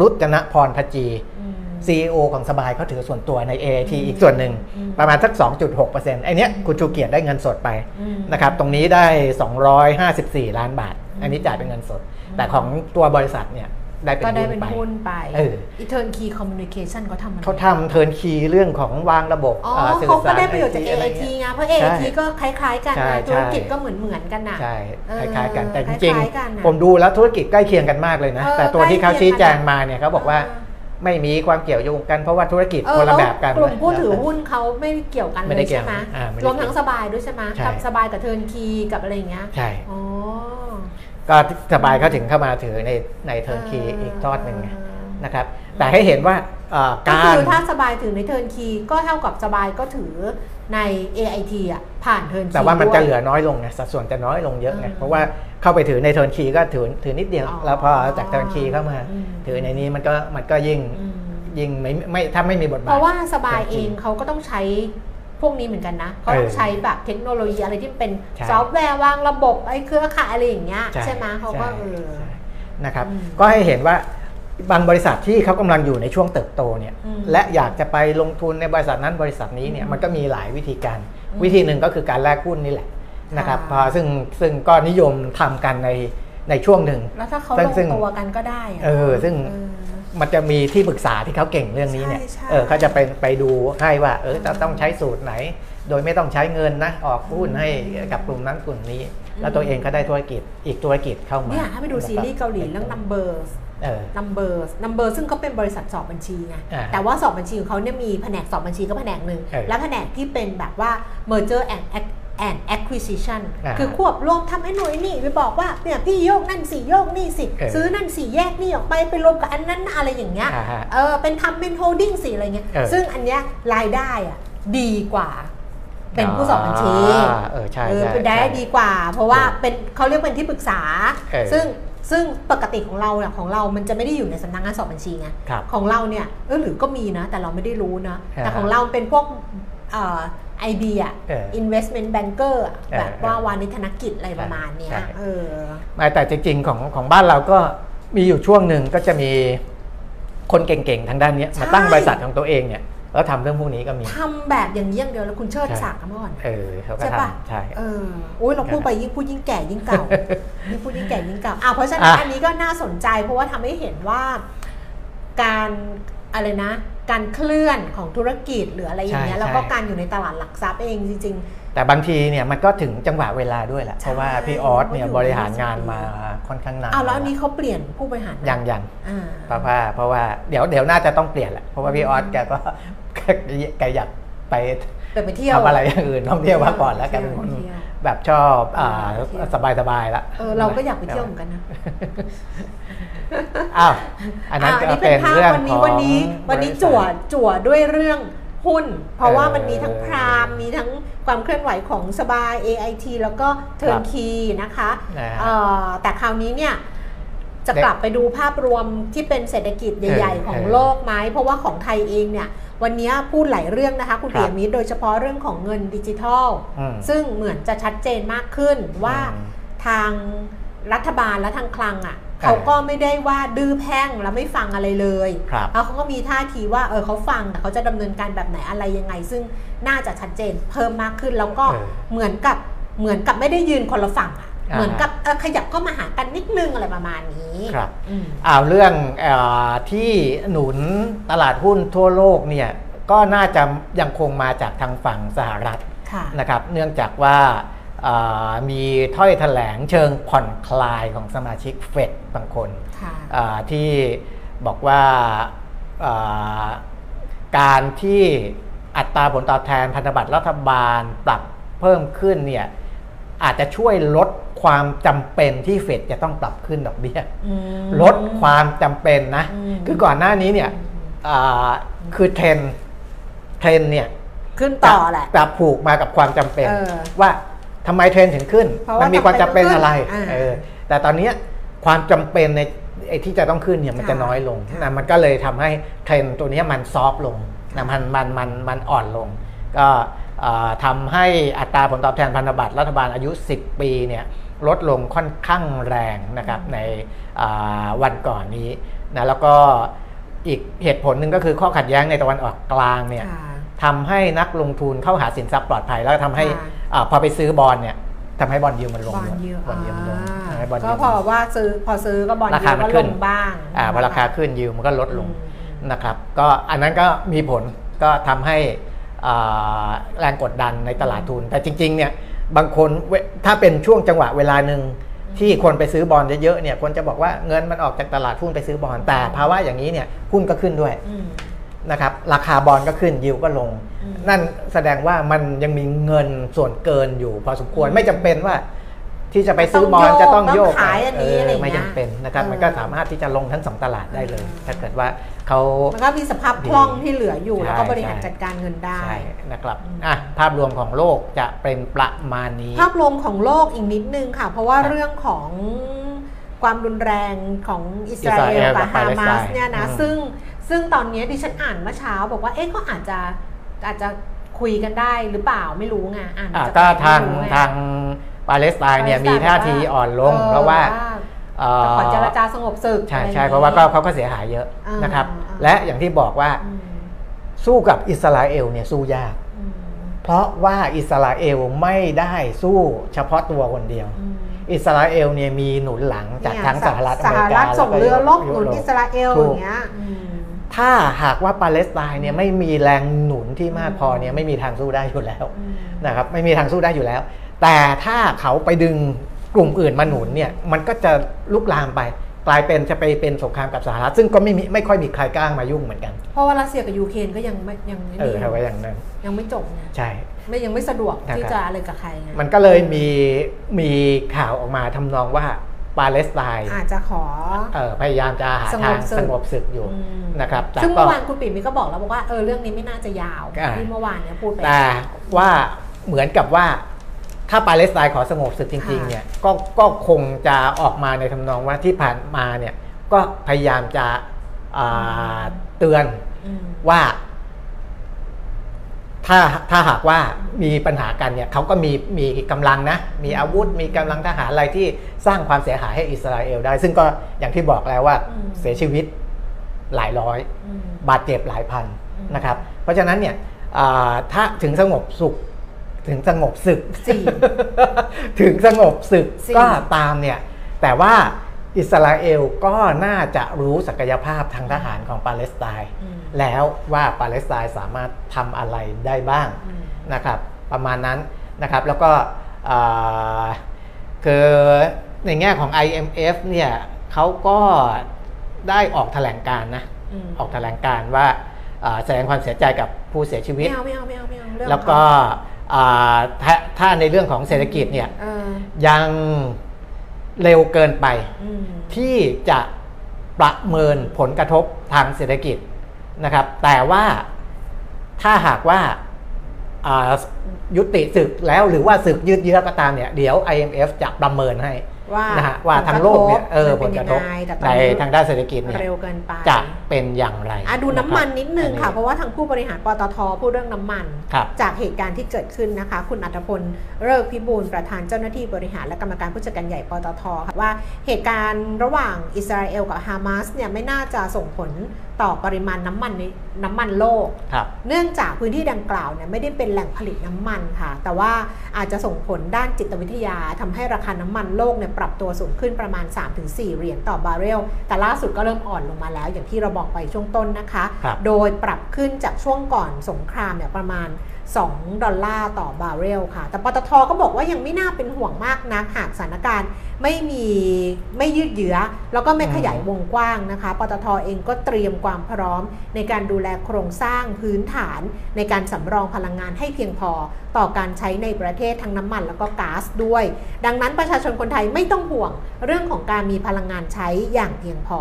รุจนพรพจีอืม CEO ของสบายเขาถือส่วนตัวใน AIT อีกส่วนหนึ่งประมาณสัก 2.6%ไอ้เนี้ยคุณชูเกียรติได้เงินสดไปอืมนะครับตรงนี้ได้ 254 ล้านบาท อันนี้จ่ายเป็นเงินสด แต่ของตัวบริษัทเนี่ยได้เป็นก็ได้หุ้นเป็นไปหุ้นไปเอออี Turnkey Communication เขาทำอะไรเขาทำเทิร์นคีย์เรื่องของวางระบบสื่อสารอ๋อเขาก็ได้ประโยชน์จาก AIT เงี้ยไงเพราะใช่ AIT ก็คล้าย ๆ กันใช่นะธุรกิจใช่ก็เหมือนเหมือนๆกันนะใช่เออคล้ายๆกันแต่คจล้ายๆริงกันน่ะๆผมดูแล้วธุรกิจใกล้เคียงกันมากเลยนะเออแต่ตัวที่เขาใกล้เคียงชี้แจงมาเนี่ยเขาบอกว่าเออ ไม่มีความเกี่ยวโยงกันเพราะว่าธุรกิจเอคอนละล้วแบบกันกลุ่มผู้ถือหุ้นเขาไม่เกี่ยวกันไม่เลได้ยเกี่ยใช่วไหมอ่าไม่ได้รวมทั้งสบายด้วยใช่ไหมใช่กับสบายกับเทิร์นคีย์กับอะไรอย่างเงี้ยใช่อ๋อก็สบายเขาถึงเข้ามาถือในในเทิร์นคีย์อีกทอดหนึ่งไงนะครับแต่ให้เห็นว่าเอ่อก็การคือถ้าสบายถือในเทิร์นคีย์ก็เท่ากับสบายก็ถือใน AIT อะผ่านเทิร์นคีย์แต่ว่ามันจะเหลืด้วยอน้อยลงไงสัดส่วนจะน้อยลงเยอะไงอืมเพราะว่า เข้าไปถือในเทิร์นคีย์ก็ถือถือนิดเดียวอ๋อแล้วพอจากเทิร์นคีย์เข้ามาอืมถือในนี้มันก็มันก็ยิ่งอืมยิ่งไม่ไม่ถ้าไม่มีบทบาทเพราะว่าสบายจริเองงเขาก็ต้องใช้พวกนี้เหมือนกันนะเขาต้องเออใช้แบบเทคโนโลยีอะไรที่เป็นใช่ซอฟต์แวร์วางระบบไอ้เครือข่ายอะไรอย่างเงี้ยใช่ไหมเขาก็ใช่เออใช่นะครับอืมก็ให้เห็นว่าบางบริษัทที่เขากำลังอยู่ในช่วงเติบโตเนี่ยอืมและอยากจะไปลงทุนในบริษัทนั้นบริษัทนี้เนี่ยอืมมันก็มีหลายวิธีการอืมวิธีหนึ่งก็คือการแลกหุ้นนี่แหละ นะครับค่ะพอซึ่งซึ่งก็นิยมทำกันในในช่วงหนึ่ง แล้วถ้าเขาซึ่ลงงซึ่งตัวกันก็ได้ะเออ ซึ่งเออมันจะมีที่ปรึกษาที่เขาเก่งเรื่องนี้เนี่ยใช่ใช่เออเขาจะไปไปดูให้ว่า เออจะต้องใช้สูตรไหน โดยไม่ต้องใช้เงนนะ ออกหุ้นให้กับกลุ่มนั้นกลุ่มนี้ แล้วตัวเองก็ได้ธุรกิจอีกธุรกิจเข้ามา เนี่ยถ้าไปดูซีรีส์เกาหลีเรื่อง numbers เออ numbers numbers ซึ่งเขาเป็นบริษัทสอบบัญชีไงอ่าแต่ว่าสอบบัญชีของเขาเนี่ยมีแผนกสอบบัญชีก็แผนกหนึ่งเออและแผนกที่เป็นแบบว่า merger and ac- and acquisition อ่าคือควบรวมทำไอ้หน่วยนี่ไปบอกว่าเนี่ยพี่โยกนั่นสี่โยกนี่สิเออซื้อนั่นสี่แยกนี่ออกไปไปรวมกับอันนั้นนะอะไรอย่างเงี้ยอ่าฮะเออเป็นทำเป็น holding สิอะไรเงี้ยเออซึ่งอันเนี้ยรายได้อะดีกว่าเป็นผู้สอบบัญชีอ่าเออใช่เออใช่เป็นได้ใช่ดีกว่า เพราะว่าเป็นเขาเรียกเป็นที่ปรึกษาเออซึ่งซึ่งปกติของเราเนี่ยของเรามันจะไม่ได้อยู่ในสำนักงานสอบบัญชีไงครับของเราเนี่ยเออหรือก็มีนะ แต่เราไม่ได้รู้นะอ่าแต่ของเราเป็นพวก เอ่อไอเดียเออ investment banker อะเออแบบว่าเออวานิธนกิจอะไรประมาณเนี้ยใช่เออไม่แต่จริงๆของของบ้านเราก็มีอยู่ช่วงหนึ่งก็จะมีคนเก่งๆทางด้านเนี้ยใช่มาตั้งบริษัทของตัวเองเนี่ยแล้วทำเรื่องพวกนี้ก็มีทำแบบอย่างนี้อย่างเดียวแล้วคุณเชิดใช่ศักดิ์อะเมื่อก่อนเออเขาก็ใช่ปะทำใช่เออโอ้ยเราพูดไปยิ่งพูดยิ่งแก่ยิ่งเก่ายิ่งพูดยิ่งแก่ยิ่งเก่าอะเพราะฉะนั้นอะอันนี้ก็น่าสนใจเพราะว่าทำให้เห็นว่าการอะไรนะการเคลื่อนของธุรกิจหรืออะไรอย่างเงี้ยแล้วก็การอยู่ในตลาดหลักทรัพย์เองจริง แต่บางทีเนี่ยมันก็ถึงจังหวะเวลาด้วยแหละ ใช่เพราะว่าพี่ออสเนี่ยเพบราะอยู่ริหารงานมาค่อนข้างๆนานอ้าวแล้วอันนี้เขาเปลี่ยนผู้บริหารไหมยังยังอ่า เพราะว่าเพราะว่าเดี๋ยวเดี๋ยวน่าจะต้องเปลี่ยนแหละเพราะว่าพี่ออสแกก็ แกอยากไปเดินไปเที่ยวทำอะไรอย่างอื่นท่องเที่ยวมาก่อนแล้วแกเป็นคนเที่ยวแบบชอบอ่าเที่ยวสบายสบายๆละ เออเราก็อยากไปเที่ยวเหมือนกันนะ อ้าวอันนั้นอ่าก็นี่เป็เป็นนภาพเรื่องวันขนี้องวันนี้วันนี้บริษัทจั่วจั่วด้วยเรื่องหุ้น เพราะว่าเออมันมีทั้งพรามมีทั้งความเคลื่อนไหวของสบาย AIT แล้วก็เทิร์นคีนะคะนะฮะเอ่อแต่คราวนี้เนี่ยจะเด็กกลับไปดูภาพรวมที่เป็นเศรษฐกิจใหญ่เออๆของเออโลกไหม เพราะว่าของไทยเองเนี่ย วันนี้พูดหลายเรื่องนะคะ คุณครับเปียมิตรโดยเฉพาะเรื่องของเงินดิจิทัลอืมซึ่งเหมือนจะชัดเจนมากขึ้นว่าอืมทางรัฐบาลและทางคลังอะ เออเขาก็ไม่ได้ว่าดื้อแพ่งแล้วไม่ฟังอะไรเลยครับแล้วเขาก็มีท่าทีว่าเออเขาฟังแต่เขาจะดำเนินการแบบไหนอะไรยังไง ซึ่งน่าจะชัดเจนเพิ่มมากขึ้นแล้วก็เออเหมือนกับเหมือนกับไม่ได้ยืนคนละฝั่งอะอ่าเหมือนกับเออขยับเข้ามาหากันนิดนึงอะไรประมาณนี้ครับอืมอ้าวเรื่องเออที่หนุนตลาดหุ้นทั่วโลกเนี่ยก็น่าจะยังคงมาจากทางฝั่งสหรัฐค่ะนะครับ เนื่องจากว่าเอ่อ มีถ้อยแถลงเชิงผ่อนคลายของสมาชิกเฟดบางคนค่ะเอ่อที่บอกว่าเอ่อการที่อัตราผลตอบแทนพันธบัตรรัฐบาลปรับเพิ่มขึ้นเนี่ยอาจจะช่วยลดความจำเป็นที่เฟดจะต้องปรับขึ้นดอกเบี้ยอืมลดความจำเป็นนะอืมคือก่อนหน้านี้เนี่ยอ่าคือเทรนด์เทรนด์เนี่ยขึ้นต่อแหละจะผูกมากับความจำเป็นเออว่า ทำไมเทรนด์ถึงขึ้นเพราะว่ามันมีความจำเป็นอะไรจำเป็นต้องขึ้นเออแต่ตอนเนี้ยความจำเป็นในไอ้ที่จะต้องขึ้นเนี่ยมันก็จะน้อยลงค่ะนะมันก็เลยทำให้เทรนด์ตัวเนี้ยมัน soft ลงนะมันมันมันมันอ่อนลง ก็เอ่อทำให้อัตราผลตอบแทนพันธบัตรรัฐบาลอายุ 10 ปีเนี่ยลดลงค่อนข้างแรงนะครับในอ่าวันก่อนนี้นะแล้วก็อีกเหตุผลหนึ่งก็คือข้อขัดแย้งในตะวันออกกลางเนี่ยค่ะ ทำให้นักลงทุนเข้าหาสินทรัพย์ปลอดภัย แล้วก็ทำให้ค่ะอาพอไปซื้อบอลเนี่ยทำให้บอลยิวมันลงบอลด้วยยิวบอลยิวมันลงอ่าทำให้บอลยิก็วพอว่าซื้อพอซื้อก็บอลรายิคาวมันก็ขึ้ลนงบ้างอ่าพอราคาขึ้นยิวมันก็ลดลงอืมนะครับ ก็อันนั้นก็มีผลก็ทำให้อ่าแรงกดดันในตลาดทุน แต่จริงๆเนี่ยบางคนเวถ้าเป็นช่วงจังหวะเวลาหนึ่งที่คนไปซื้อบอลเยอะๆเนี่ยคนจะบอกว่าเงินมันออกจากตลาดหุ้นไปซื้อบอลแต่ภาวะอย่างนี้เนี่ยหุ้นก็ขึ้นด้วยอืม นะครับราคาบอลก็ขึ้นยิวก็ลงอืมนั่นแสดงว่ามันยังมีเงินส่วนเกินอยู่พอสมควรอืมไม่จำเป็นว่า ที่จะไปซื้อบอลต้องโยกจะต้องโยกต้องขายอันนี้เอะไรอย่างเงี้ยไม่จำเป็นนะครับเออมันก็สามารถที่จะลงทั้งสองตลาดได้เลยอืมถ้าเกิดว่าเขามันก็มีสภาพคล่องที่เหลืออยู่ใช่แล้วก็บริหารใช่จัดการเงินได้ใช่นะครับอืมอะภาพรวมของโลกจะเป็นประมาณนี้ ภาพรวมของโลกอีกนิดนึงค่ะ เพราะว่าครับเรื่องของความรุนแรงของอิสราเอลอิสราเอลกักับบฮามาสปาเลสไตน์เนี่ยนะอืมซึ่ง ซึ่งตอนนี้ดิฉันอ่านเมื่อเช้า บอกว่าเอ๊ะก็อาจจะอาจจะคุยกันได้หรือเปล่าไม่รู้ไงอ่านอะจกก็ทางไม่รู้ไทางปาเลสไตน์เนี่ยปาเลสไตน์มีท่าทีอ่อนลง เพราะว่าเอ่อจะขอเจรจาสงบศึกใช่อไอย่งใช่นี้เพราะว่าก็เขาก็เสียหายเยอะอ่านนะครับอ่าและอย่างที่บอกว่าอืมสู้กับอิสราเอลเนี่ยสู้ยากอืมเพราะว่าอิสราเอลไม่ได้สู้เฉพาะตัวคนเดียวอืมอิสราเอลเนี่ยมีหนุนหลังจากเนี่ยทั้งสหรัฐอสเมหริรักาฐส่งแล้วก็เรือรบหนุนยุโรปอิสราเอลถูอกย่างเงี้ยอืม ถ้าหากว่าปาเลสไตน์เนี่ยไม่มีแรงหนุนที่มากพอเนี่ยไม่มีทางสู้ได้อยู่แล้วอืมนะครับไม่มีทางสู้ได้อยู่แล้ว แต่ถ้าเขาไปดึงกลุ่มอื่นมาหนุนเนี่ยมันก็จะลุกลามไปกลายเป็นจะไปเป็นสงครามกับสหรัฐซึ่งก็ไม่มีไม่ค่อยมีใครกล้ามายุ่งเหมือนกัน เพราะว่ารัสเซียกับยูเครนก็ยังไม่ยังไม่เออมีถ้าไว้อย่างนั้นยังไม่จบไงใช่ไม่ยังไม่สะดวกนะครับที่จะอะไรกับใครไงมันก็เลยมีมีข่าวออกมาทำนองว่า ปาเลสไตน์อาจจะขอเอ่อพยายามจะหาสงทาบงศึกสงบศึกอยู่อืมนะครับแต่ซึ่งก็เมื่อวานคุณปิ่มมีก็บอกแล้วบอกว่าเออเรื่องนี้ไม่น่าจะยาวอ่าที่เมื่อวานเนี่ยพูดไปแต่ว่าเหมือนกับว่าถ้าปาเลสไตน์ขอสงบศึกจริงๆค่ะเนี่ยก็ก็คงจะออกมาในทำนองว่าที่ผ่านมาเนี่ยก็พยายามจะอ่าเตือนอืมว่า ถ้าถ้าหากว่ามีปัญหากันเนี่ยเขาก็มีมีกำลังนะ มีอาวุธมีกำลังทหารอะไรที่สร้างความเสียหายให้อิสราเอลได้ ซึ่งก็อย่างที่บอกแล้วว่าอืมเสียชีวิตหลายร้อยอืมบาดเจ็บหลายพันอืมนะครับ เพราะฉะนั้นเนี่ยอ่าถ้าถึงสงบสุขถึงสงบศึกสี่ถึงสงบศึกสี่ก็ตามเนี่ยแต่ว่า อิสราเอลก็น่าจะรู้ศักยภาพทางทหารของปาเลสไตน์อืมแล้วว่าปาเลสไตน์สามารถทำอะไรได้บ้างอืมนะครับประมาณนั้นนะครับแล้วก็อ่าคือในแง่ของ IMF เนี่ยเขาก็ได้ออกแถลงการณ์นะอืมออกแถลงการณ์ว่าอ่าแสดงความเสียใจกับผู้เสียชีวิไม่ตเอาไม่เอาไม่เอาไม่เอาเรื่องแล้วก็อ่าถ้าถ้าในเรื่องของเศรษฐกิจเนี่ยเออยัง เร็วเกินไปอืมที่จะประเมินผลกระทบทางเศรษฐกิจนะครับ แต่ว่าถ้าหากว่าอ่ายุติศึกแล้วหรือว่าศึกยืดเยื้อก็ตามเนี่ยเดี๋ยว IMF จะประเมินให้ว่านะฮะว่าทางโลกเนี่ยเออผมัลนกเป็ระนทยับงไงแต่ตอนในนี้ทางด้านเศรษฐกิจเนี่ยเร็วเกินไปจะ เป็นอย่างไรอะดูน้ำมันนิดนึงค่ะอัเพราะว่าทางผู้บริหารปตทพูดเรื่องน้ำมันครับจากเหตุการณ์ที่เกิดขึ้นนะคะ คุณอัตพลเลิกพิบูลประธานเจ้าหน้าที่บริหารและกรรมการผู้จัดการใหญ่ปตทค่ะว่าเหตุการณ์ระหว่างอิสราเอลกับฮามาสเนี่ยไม่น่าจะส่งผลต่อปริมาณน้ำมันในน้ำมันโลกครับเนื่องจากพื้นที่ดังกล่าวเนี่ยไม่ได้เป็นแหล่งผลิตน้ำมันค่ะ แต่ว่าอาจจะส่งผลด้านจิตวิทยาทำให้ราคาน้ำมันโลกเนี่ยปรับตัวสูงขึ้นประมาณ 3-4 เหรียญต่อบาร์เรล แต่ล่าสุดก็เริ่มอ่อนลงมาแล้วอย่างที่เราบอกไปช่วงต้นนะคะครับโดยปรับขึ้นจากช่วงก่อนสงครามเนี่ยประมาณ 2 ดอลลาร์ต่อบาร์เรลค่ะ แต่ปตทก็บอกว่ายังไม่น่าเป็นห่วงมากนักหากสถานการณ์ไม่มีไม่ยืดเยื้อ แล้วก็ไม่ขยายวงกว้างนะคะ ปตทเองก็เตรียมความพร้อมในการดูแลโครงสร้างพื้นฐาน ในการสำรองพลังงานให้เพียงพอต่อการใช้ในประเทศทั้งน้ำมันแล้วก็ก๊าซด้วย ดังนั้นประชาชนคนไทยไม่ต้องห่วงเรื่องของการมีพลังงานใช้อย่างเพียงพอ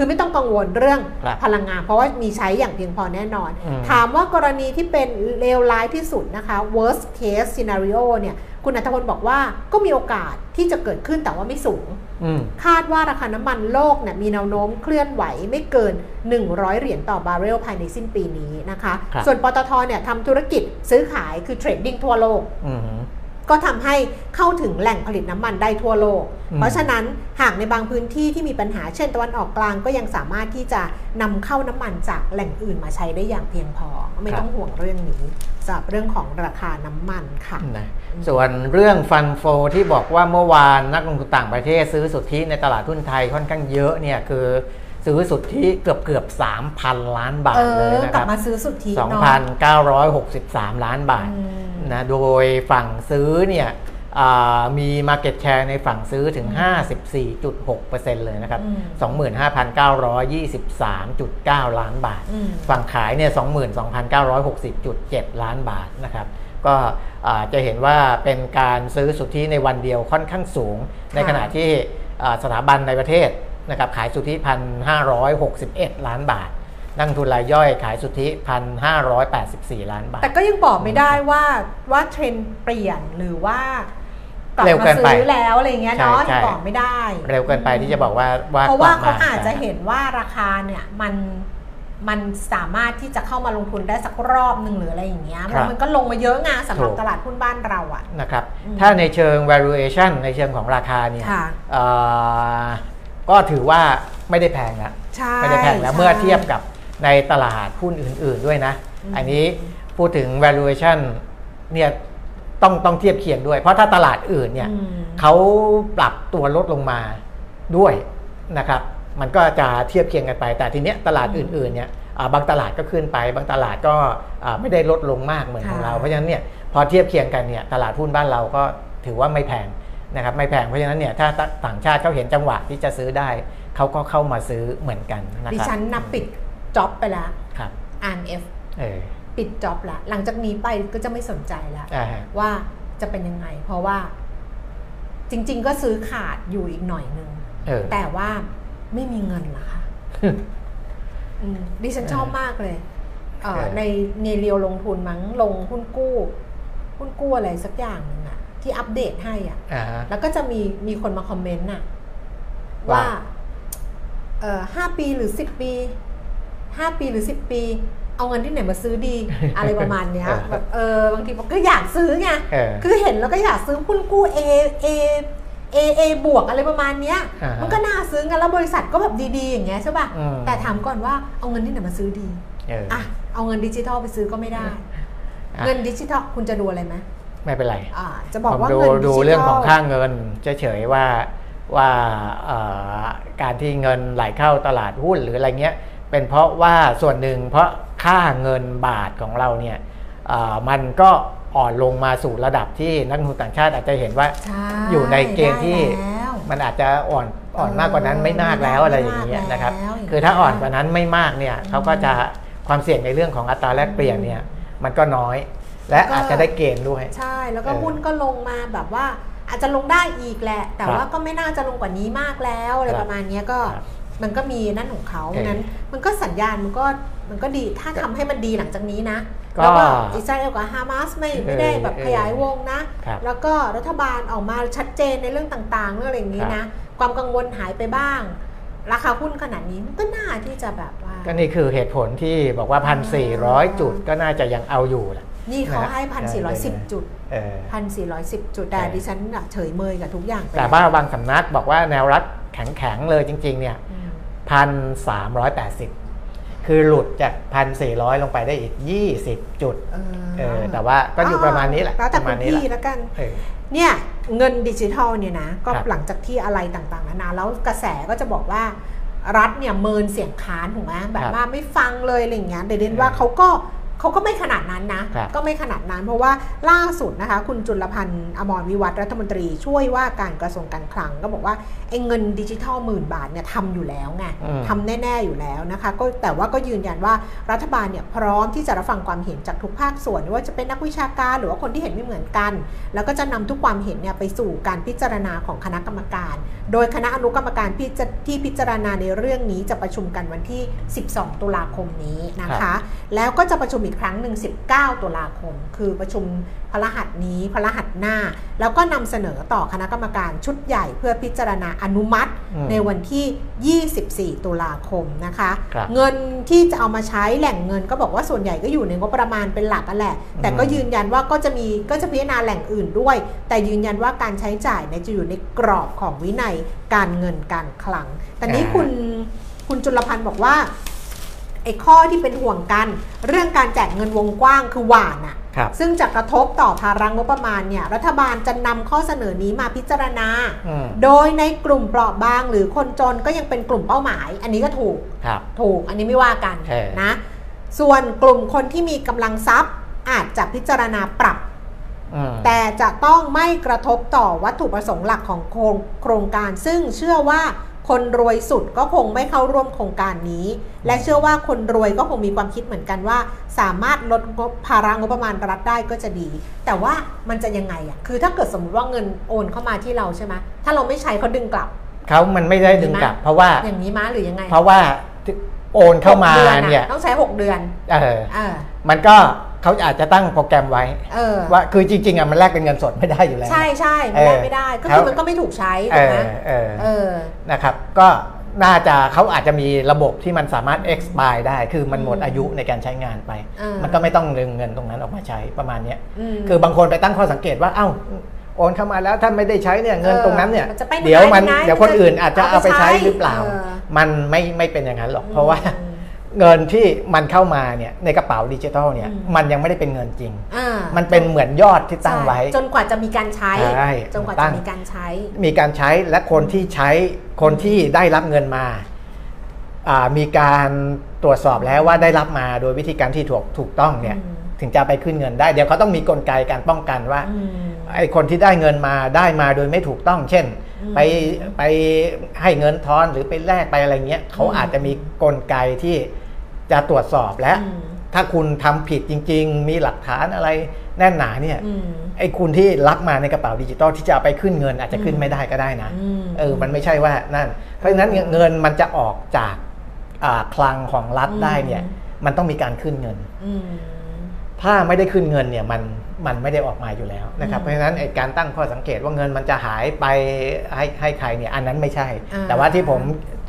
คือไม่ต้องกังวลเรื่องครับพลังงาน เพราะว่ามีใช้อย่างเพียงพอแน่นอนอืมถามว่ากรณีที่เป็นเลวร้ายที่สุดนะคะ worst case scenario เนี่ยคุณอัตพลบอกว่าก็มีโอกาสที่จะเกิดขึ้นแต่ว่าไม่สูงอืมคาดว่าราคาน้ำมันโลกเนี่ยมีแนวโน้มเคลื่อนไหวไม่เกิน 100 เหรียญต่อบาร์เรลภายในสิ้นปีนี้นะคะครับส่วนปตทเนี่ยทำธุรกิจซื้อขายคือเทรดดิ้งทั่วโลกอืม ก็ทำให้เข้าถึงแหล่งผลิตน้ำมันได้ทั่วโลกอืมเพราะฉะนั้นหากในบางพื้นที่ที่มีปัญหาเช่นตะวันออกกลางก็ยังสามารถที่จะนำเข้าน้ำมันจากแหล่งอื่นมาใช้ได้อย่างเพียงพอ ไม่ต้องห่วงเรื่องนี้สำหรับเรื่องของราคาน้ำมันค่ะนะส่วนเรื่องฟันโฟที่บอกว่าเมื่อวานนักลงทุนต่างประเทศซื้อสุทธิในตลาดหุ้นไทยค่อนข้างเยอะเนี่ยคือ ซื้อสุทธิเกือบเกือบ3,000 ล้านบาเอทเลยอนะกคลับรับมาซื้อสุทธิเนาะ2,963 ล้านบาทอืมนะโดยฝั่งซื้อเนี่ยอ่ามี Market Share ในฝั่งซื้อถึง 54.6%เลยนะครับอืม25,923.9 ล้านบาทอืมฝั่งขายเนี่ย 22,960.7 ล้านบาทนะครับ ก็อ่าจะเห็นว่าเป็นการซื้อสุทธิในวันเดียวค่อนข้างสูง ในขณะที่อ่าสถาบันในประเทศ นะครับขายสุทธิ1,561ล้านบาท นักลงทุนรายย่อยขายสุทธิ1,584ล้านบาท แต่ก็ยังบอกไม่ได้ว่าว่าเทรนด์เปลี่ยนหรือว่ากลับเร็วเกิมานไปซื้อแล้วอะไรเงี้ยเนาะใช่ใช่ยังบอกไม่ได้ เร็วเกินไปที่จะบอกว่าว่าเพราะว่ากลัเขาบมอาจจะเห็นว่าราคาเนี่ยมันมันสามารถที่จะเข้ามาลงทุนได้สักรอบหนึ่งหรืออะไรอย่างเงี้ยครับมันก็ลงมาเยอะไงสำหรับถูกตลาดหุ้นบ้านเราอะนะครับอืมถ้าในเชิง valuation ในเชิงของราคาเนี่ยค่ะเอ่อ ก็ถือว่าไม่ได้แพงนะใช่ไม่ได้แพงแล้วใช่เมื่อเทียบกับในตลาดหุ้นอื่น ๆด้วยนะอืมอันนี้พูดถึง valuation เนี่ยต้องต้องเทียบเคียงด้วย เพราะถ้าตลาดอื่นเนี่ยอืมเขาปรับตัวลดลงมาด้วยนะครับ มันก็จะเทียบเคียงกันไป แต่ทีเนี้ยตลาดอื่นๆเนี่ยอ่าบางตลาดก็ขึ้นไป บางตลาดก็อ่าไม่ได้ลดลงมากเหมือนของเรา เพราะฉะนั้นเนี่ยพอเทียบเคียงกันเนี่ยตลาดหุ้นบ้านเราก็ถือว่าไม่แพง นะครับไม่แพงเพราะฉะนั้นเนี่ยถ้าต่างชาติเขาเห็นจังหวะที่จะซื้อได้ เขาก็เข้ามาซื้อเหมือนกันนะดิครับฉันนับปิดจ็อบไปแล้วครับ RF เออปิดจ็อบแล้วหลังจากนี้ไปก็จะไม่สนใจแล้วอ่าฮะว่าจะเป็นยังไง เพราะว่า จริง ๆ ก็ซื้อขาดอยู่อีกหน่อยนึงเออแต่ว่าไม่มีเงินละค่ะอืมดิฉันชอบมากเลยเอ่อเออในในเรียวลงทุนมั้งลงหุ้นกู้ หุ้นกู้อะไรสักอย่างหนึ่งอะ ที่อัปเดตให้อะอ่าฮะแล้วก็จะมีมีคนมาคอมเมนต์น่ะว่าว่าเอ่อห้าปีหรือสิบปีห้าปีหรือสิบปี เอาเงินที่ไหนมาซื้อดี อะไรประมาณเนี้ยเออแบบเออบางทีบอกก็อยากซื้อไงเออคือเห็นแล้วก็อยากซื้อหุ้นกู้ A A A A บวกอะไรประมาณเนี้ยอ่าฮะมันก็น่าซื้อกันแล้วบริษัทก็แบบดีๆ อย่างเงี้ยใช่ป่ะอืมแต่ถามก่อนว่าเอาเงินที่ไหนมาซื้อดีเอออะเอาเงินดิจิทัลไปซื้อก็ไม่ได้อะเงินดิจิทัลคุณจะดูอะไรไหม ไม่เป็นไรอ่าจะบอกผมว่าดูเงินดิจิทัลดูเรื่องของค่าเงินเฉยๆว่าว่าเอ่อการที่เงินไหลเข้าตลาดหุ้นหรืออะไรเงี้ยเป็นเพราะว่าส่วนหนึ่งเพราะค่าเงินบาทของเราเนี่ยเอ่อมันก็อ่อนลงมาสู่ระดับที่นักลงทุนต่างชาติอาจจะเห็นว่าใช่อยู่ในเกณฑ์ที่ได้แล้วมันอาจจะอ่อนอ่อนมากกว่านั้นไม่มากแล้วอะไรอย่างเงี้ยนะครับไม่มากแล้วคือถ้าอ่อนกว่านั้นไม่มากเนี่ยเขาก็จะความเสี่ยงในเรื่องของอัตราแลกเปลี่ยนเนี่ยมันก็น้อย และอาจจะได้เกณฑ์ด้วย ใช่ แล้วก็เออหุ้นก็ลงมาแบบว่าอาจจะลงได้อีกแหละ แต่ครับว่าก็ไม่น่าจะลงกว่านี้มากแล้วอะไรครับประมาณเนี้ยก็ครับมันก็มีนั่นของเขาเออนั้นมันก็สัญญาณมันก็มันก็ดีถ้าทำให้มันดีหลังจากนี้นะก็แล้วก็อิสราเอลกับฮามาสไม่ไม่ได้เออแบบเออขยายวงนะครับแล้วก็รัฐบาลออกมาชัดเจนในเรื่องต่างๆเรื่องอะไรอย่างนี้นะ ความกังวลหายไปบ้าง ราคาหุ้นขนาดนี้มันก็น่าที่จะแบบว่า ก็นี่คือเหตุผลที่บอกว่า 1,400 จุดก็น่าจะยังเอาอยู่แหละ นี่เขาให้พันสี่ร้อยสิบได้จุดเออพันสี่ร้อยสิบจุด แต่ใช่ดิฉันน่ะเฉยเมยกับทุกอย่างไปแต่แล้วว่าบางสำนักบอกว่าแนวรับแข็งๆเลยจริง ๆ เนี่ยอืมพันสามร้อยแปดสิบคือหลุดจากพันสี่ร้อยลงไปได้อีกยี่สิบจุดเออเออแต่ว่าก็อยู่ประมาณนี้แหละแล้วแต่ประคุมาณณนี้แหพี่ละแล้วกันเออเนี่ยเงินดิจิทัลเนี่ยนะก็ครับหลังจากที่อะไรต่างๆนานาแล้วกระแสก็จะบอกว่ารัฐเนี่ยเมินเสียงค้านถูกไหมแบบว่าไม่ฟังเลยอะไรอย่างเงี้ยเดยวเดนว่าเขาก็ เขาก็ไม่ขนาดนั้นนะครับก็ไม่ขนาดนั้น เพราะว่าล่าสุดนะคะ คุณจุลพันธ์อมรวิวัฒน์รัฐมนตรีช่วยว่าการกระทรวงการคลังก็บอกว่าไอ้เงินดิจิทัลหมื่นบาทเนี่ยทำอยู่แล้วไงอืมทำแน่ ๆอยู่แล้วนะคะ ก็แต่ว่าก็ยืนยันว่ารัฐบาลเนี่ยพร้อมที่จะรับฟังความเห็นจากทุกภาคส่วนไม่ว่าจะเป็นนักวิชาการหรือว่าคนที่เห็นไม่เหมือนกัน แล้วก็จะนำทุกความเห็นเนี่ยไปสู่การพิจารณาของคณะกรรมการ โดยคณะอนุกรรมการพิจที่พิจารณาในเรื่องนี้จะประชุมกันวันที่ 12 ตุลาคมนี้นะครัคะบแล้วก็จะประชุมอีกอีกครั้งหนึ่ง 19 ตุลาคม คือประชุมพระรหัสนี้พระรหัสหน้า แล้วก็นำเสนอต่อคณะกรรมการชุดใหญ่เพื่อพิจารณาอนุมัติอืมในวันที่ 24 ตุลาคมนะคะครับเงินที่จะเอามาใช้แหล่งเงินก็บอกว่าส่วนใหญ่ก็อยู่ในงบประมาณเป็นหลักกันแหละ แต่ก็อืมยืนยันว่าก็จะมีก็จะพิจารณาแหล่งอื่นด้วย แต่ยืนยันว่าการใช้จ่ายเนี่ยจะอยู่ในกรอบของวินัยการเงินการคลัง แต่นี้คุณคุณจุลพันธ์บอกว่า ไอ้ข้อที่เป็นห่วงกัน เรื่องการแจกเงินวงกว้างคือหวานอะครับ ซึ่งจะกระทบต่อภาระงบประมาณเนี่ยรัฐบาลจะนำข้อเสนอนี้มาพิจารณา อืมโดยในกลุ่มเปราะบางหรือคนจนก็ยังเป็นกลุ่มเป้าหมาย อันนี้ก็ถูก ครับ ถูกอันนี้ไม่ว่ากันเออ นะ ส่วนกลุ่มคนที่มีกำลังทรัพย์อาจจะพิจารณาปรับ อืมแต่จะต้องไม่กระทบต่อวัตถุประสงค์หลักของโครงโครงการ ซึ่งเชื่อว่า คนรวยสุดก็คงไม่เข้าร่วมโครงการนี้ และเชื่อว่าคนรวยก็คงมีความคิดเหมือนกันว่า สามารถลดงบภาระงบประมาณรัฐได้ก็จะดี แต่ว่ามันจะยังไงอะคือถ้าเกิดสมมติว่าเงินโอนเข้ามาที่เราใช่ไหมถ้าเราไม่ใช้เขาดึงกลับเขามันไม่ได้ดึงกลับ เพราะว่าอย่างนี้มั้ยหรือยังไง เพราะว่าโอนเข้ามาหกดือะเนี่ยต้องใช้ 6 เดือน เออเออมันก็ เขาอาจจะตั้งโปรแกรมไว้เออว่าคือจริงๆอะมันแลกเป็นเงินสดไม่ได้อยู่แล้ว ใช่ใช่ไม่เอได้อไม่ได้ก็เขาคือมันก็ไม่ถูกใช้เอถูกไหมอเออเออนะครับ ก็น่าจะเขาอาจจะมีระบบที่มันสามารถ expire ได้ คือมันหมดอืมอายุในการใช้งานไปเออมันก็ไม่ต้องดึงเงินตรงนั้นออกมาใช้ประมาณเนี้ยมคือบางคนไปตั้งข้อสังเกตว่า เอ้าโอนเข้ามาแล้วถ้าไม่ได้ใช้เนี่ยเงินเออตรงนั้นเนี่ยมันจะไปไหนเดี๋ยวมันไหนเดี๋ยวคนอื่นอาจจะเอาเอาไปไปใช้ใช้หรือเปล่าเออมันไม่ไม่เป็นอย่างนั้นหรอกเพราะว่าอืม เงินที่มันเข้ามาเนี่ยในกระเป๋าดิจิทัลเนี่ยอืมมันยังไม่ได้เป็นเงินจริงอ่ามันเป็นเหมือนยอดที่ตั้งไว้ใช่จนกว่าจะมีการใช้ใช่จนกว่าตั้จะงมีการใช้ มีการใช้และคนที่ใช้คนที่ได้รับเงินมาอ่ามีการตรวจสอบแล้วว่าได้รับมาโดยวิธีการที่ถูกถูกต้องเนี่ยอืมถึงจะไปขึ้นเงินได้ เดี๋ยวเขาต้องมีกลไกการป้องกันว่าอืมไอ้คนที่ได้เงินมาได้มาโดยไม่ถูกต้อง เช่นอืมไปไปให้เงินทอนหรือไปแลกไปอะไรเงี้ยเขาอืมอาจจะมีกลไกที่ จะตรวจสอบและอืมถ้าคุณทำผิดจริง ๆ มีหลักฐานอะไรแน่นหนาเนี่ยอืมไอ้คุณที่รับมาในกระเป๋าดิจิตอลที่จะเอาไปขึ้นเงินอาจจะขึ้นไม่ได้ก็ได้นะอืมเออมันไม่ใช่ว่านั่น เพราะฉะนั้นเงินมันจะออกจากอ่าคลังของรัฐได้เนี่ย มันต้องมีการขึ้นเงินอืมถ้าไม่ได้ขึ้นเงินเนี่ยมันมันไม่ได้ออกมาอยู่แล้วนะครับอืมเพราะฉะนั้นไอ้การตั้งข้อสังเกตว่าเงินมันจะหายไปให้ให้ใครเนี่ยอันนั้นไม่ใช่อ่าแต่ว่าที่ผม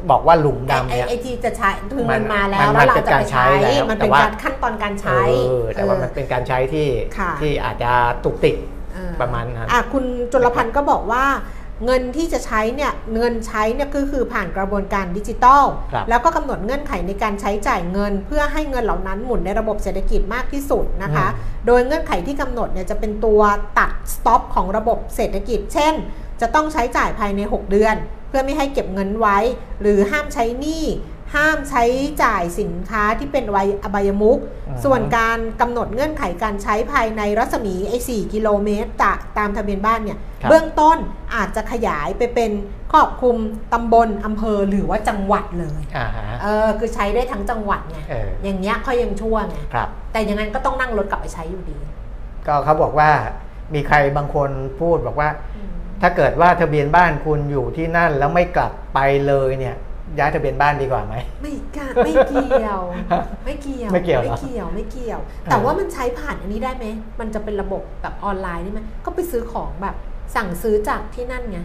บอกว่าหลุมไอ้ดำไอ้เนี่ยไอ้ที่จะใช้คือมัมันนมาแล้วมันแล้วเราเป็นจะการไปใช้ใช้แล้วมันแต่เป็นว่าการขั้นตอนการใช้เออแต่ว่ามันเป็นการใช้ที่ค่ะที่อาจจะตุกติกเออประมาณนั้นอะคุณจุลพันธ์ก็บอกว่าเงินที่จะใช้เนี่ยเงินใช้เนี่ยก็คือผ่านกระบวนการดิจิตอลครับแล้วก็กำหนดเงื่อนไขในการใช้จ่ายเงิน เพื่อให้เงินเหล่านั้นหมุนในระบบเศรษฐกิจมากที่สุดนะคะ โดยเงื่อนไขที่กำหนดเนี่ยจะเป็นตัวตัดสต็อปของระบบเศรษฐกิจ เช่น จะต้องใช้จ่ายภายใน 6 เดือน เพื่อไม่ให้เก็บเงินไว้ หรือห้ามใช้หนี้ห้ามใช้จ่ายสินค้าที่เป็นวัยอบายมุกอืมส่วนการกำหนดเงื่อนไขการใช้ภายในรัศมีไอ้4กิโลเมตรตะตามทะเบียนบ้านเนี่ยครับเบื้องต้นอาจจะขยายไปเป็นครอบคลุมตำบลอำเภอหรือว่าจังหวัดเลยอ่าฮะเออคือใช้ได้ทั้งจังหวัดไงเอออย่างเงี้ยเขายังชั่วไงครับแต่อยังงั้นก็ต้องนั่งรถกลับไปใช้อยู่ดี ก็เขาบอกว่ามีใครบางคนพูดบอกว่า ถ้าเกิดว่าทะเบียนบ้านคุณอยู่ที่นั่นแล้วไม่กลับไปเลยเนี่ย ย้ายทะเบียนบ้านดีกว่าไหมไม่กะไม่เกี่ยว ไม่เกี่ยวไม่เกี่ยวเหรอไม่เกี่ยวไม่เกี่ยว แต่ว่ามันใช้ผ่านอันนี้ได้ไหมมันจะเป็นระบบแบบออนไลน์ได้ไหมก็ไปซื้อของแบบสั่งซื้อจากที่นั่นไง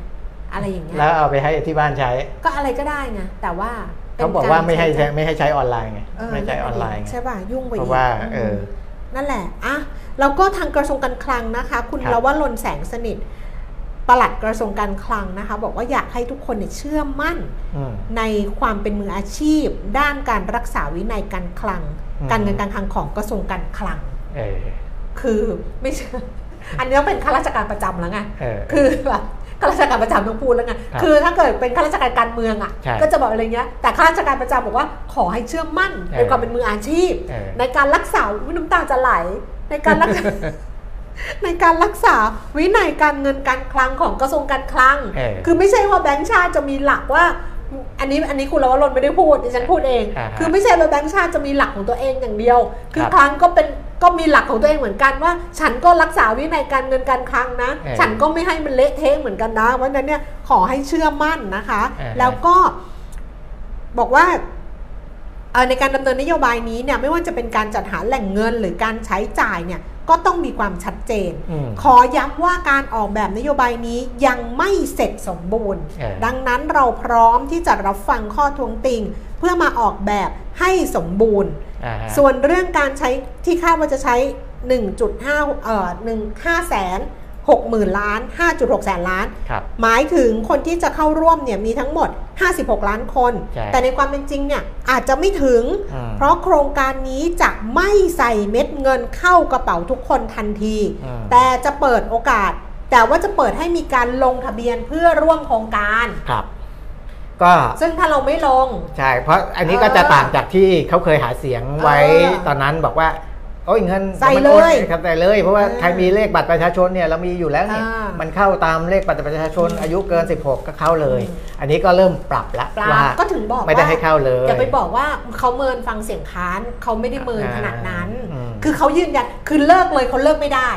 อะไรอย่างเงี้ยแล้วเอาไปให้ที่บ้านใช้ ก็อะไรก็ได้ไงแต่ว่าป็นเขาบอกว่าไม่ให้รใช้ไม่ให้ใช้ออนไลน์ไงเออไม่ใช้ออนไลน์ไงใช่ป่ะยุ่งไปเพอีราะกว่าเออนั่นแหละอะแล้วก็ทางกระทรวงการคลังนะคะ คุณครับลวรนแสงสนิท ปลัดกระทรวงการคลังนะคะบอกว่าอยากให้ทุกคนเนี่ยเชื่อมั่นอืมในความเป็นมืออาชีพ ด้านการรักษาวินัยการคลังอืมการเงินการคลังของกระทรวงการคลังเออคือไม่ใช่อันนี้ต้องเป็นข้าราชการประจำแล้วไงเออคือแบบข้าราชการประจำต้องพูดแล้วไงครับคือถ้าเกิดเป็นข้าราชการการเมืองอะใช่ก็จะบอกอะไรเงี้ยแต่ข้าราชการประจำบอกว่าขอให้เชื่อมั่นเออในความเป็นมืออาชีพเออในการรักษาวิน้ำตาจะไหลในการรักษา ในการรักษาวินัยการเงินการคลังของกระทรวงการคลัง เออ คือไม่ใช่ว่าแบงก์ชาติจะมีหลักว่า อันนี้อันนี้คุณลวรนไม่ได้พูดดิฉันพูดเอง อ่าฮะคือไม่ใช่ว่าแบงก์ชาติจะมีหลักของตัวเองอย่างเดียว คือครับคลังก็เป็นก็มีหลักของตัวเองเหมือนกันว่า ฉันก็รักษาวินัยการเงินการคลังนะ เออฉันก็ไม่ให้มันเละเทะเหมือนกันนะเพราะฉะนั้นเนี่ยขอให้เชื่อมั่นนะคะเออแล้วก็ บอกว่าเอ่อในการดำเนินนโยบายนี้เนี่ยไม่ว่าจะเป็นการจัดหาแหล่งเงินหรือการใช้จ่ายเนี่ย ก็ต้องมีความชัดเจนอืมขอย้ำว่าการออกแบบนโยบายนี้ยังไม่เสร็จสมบูรณ์เออดังนั้นเราพร้อมที่จะรับฟังข้อทวงติง เพื่อมาออกแบบให้สมบูรณ์อ่าฮะส่วนเรื่องการใช้ที่คาดว่าจะใช้ 1.5 เอ่อ1 5แสน 6หมื่นล้าน 5.6 แสนล้านครับหมายถึงคนที่จะเข้าร่วมเนี่ยมีทั้งหมด 56 ล้านคนใช่แต่ในความเป็นจริงเนี่ยอาจจะไม่ถึงอืมเพราะโครงการนี้จะไม่ใส่เม็ดเงินเข้ากระเป๋าทุกคนทันทีอืมแต่จะเปิดโอกาส แต่ว่าจะเปิดให้มีการลงทะเบียนเพื่อร่วมโครงการครับก็ซึ่งถ้าเราไม่ลง ใช่ เพราะอันนี้ก็จะเออต่างจากที่เขาเคยหาเสียงไว้เออตอนนั้นบอกว่า โอ้ยเงินใส่มันเลยโอนครับใส่เลย เพราะว่าเออใครมีเลขบัตรประชาชนเนี่ยเรามีอยู่แล้วเนี่ยอ่ามัมันเข้าตามเลขบัตรประชาชนอืมอายุเกิน 16 ก็เข้าเลยอืมอันนี้ก็เริ่มปรับละปลาว่าก็ถึงบอกไม่ได้ว่าให้เข้าเลยอย่าไปบอกว่าเขาเมินฟังเสียงค้านเขาไม่ได้เมินขนาดนั้นอืมคือเขายืนยันคือเลิกเลยเขาเลิกไม่ได้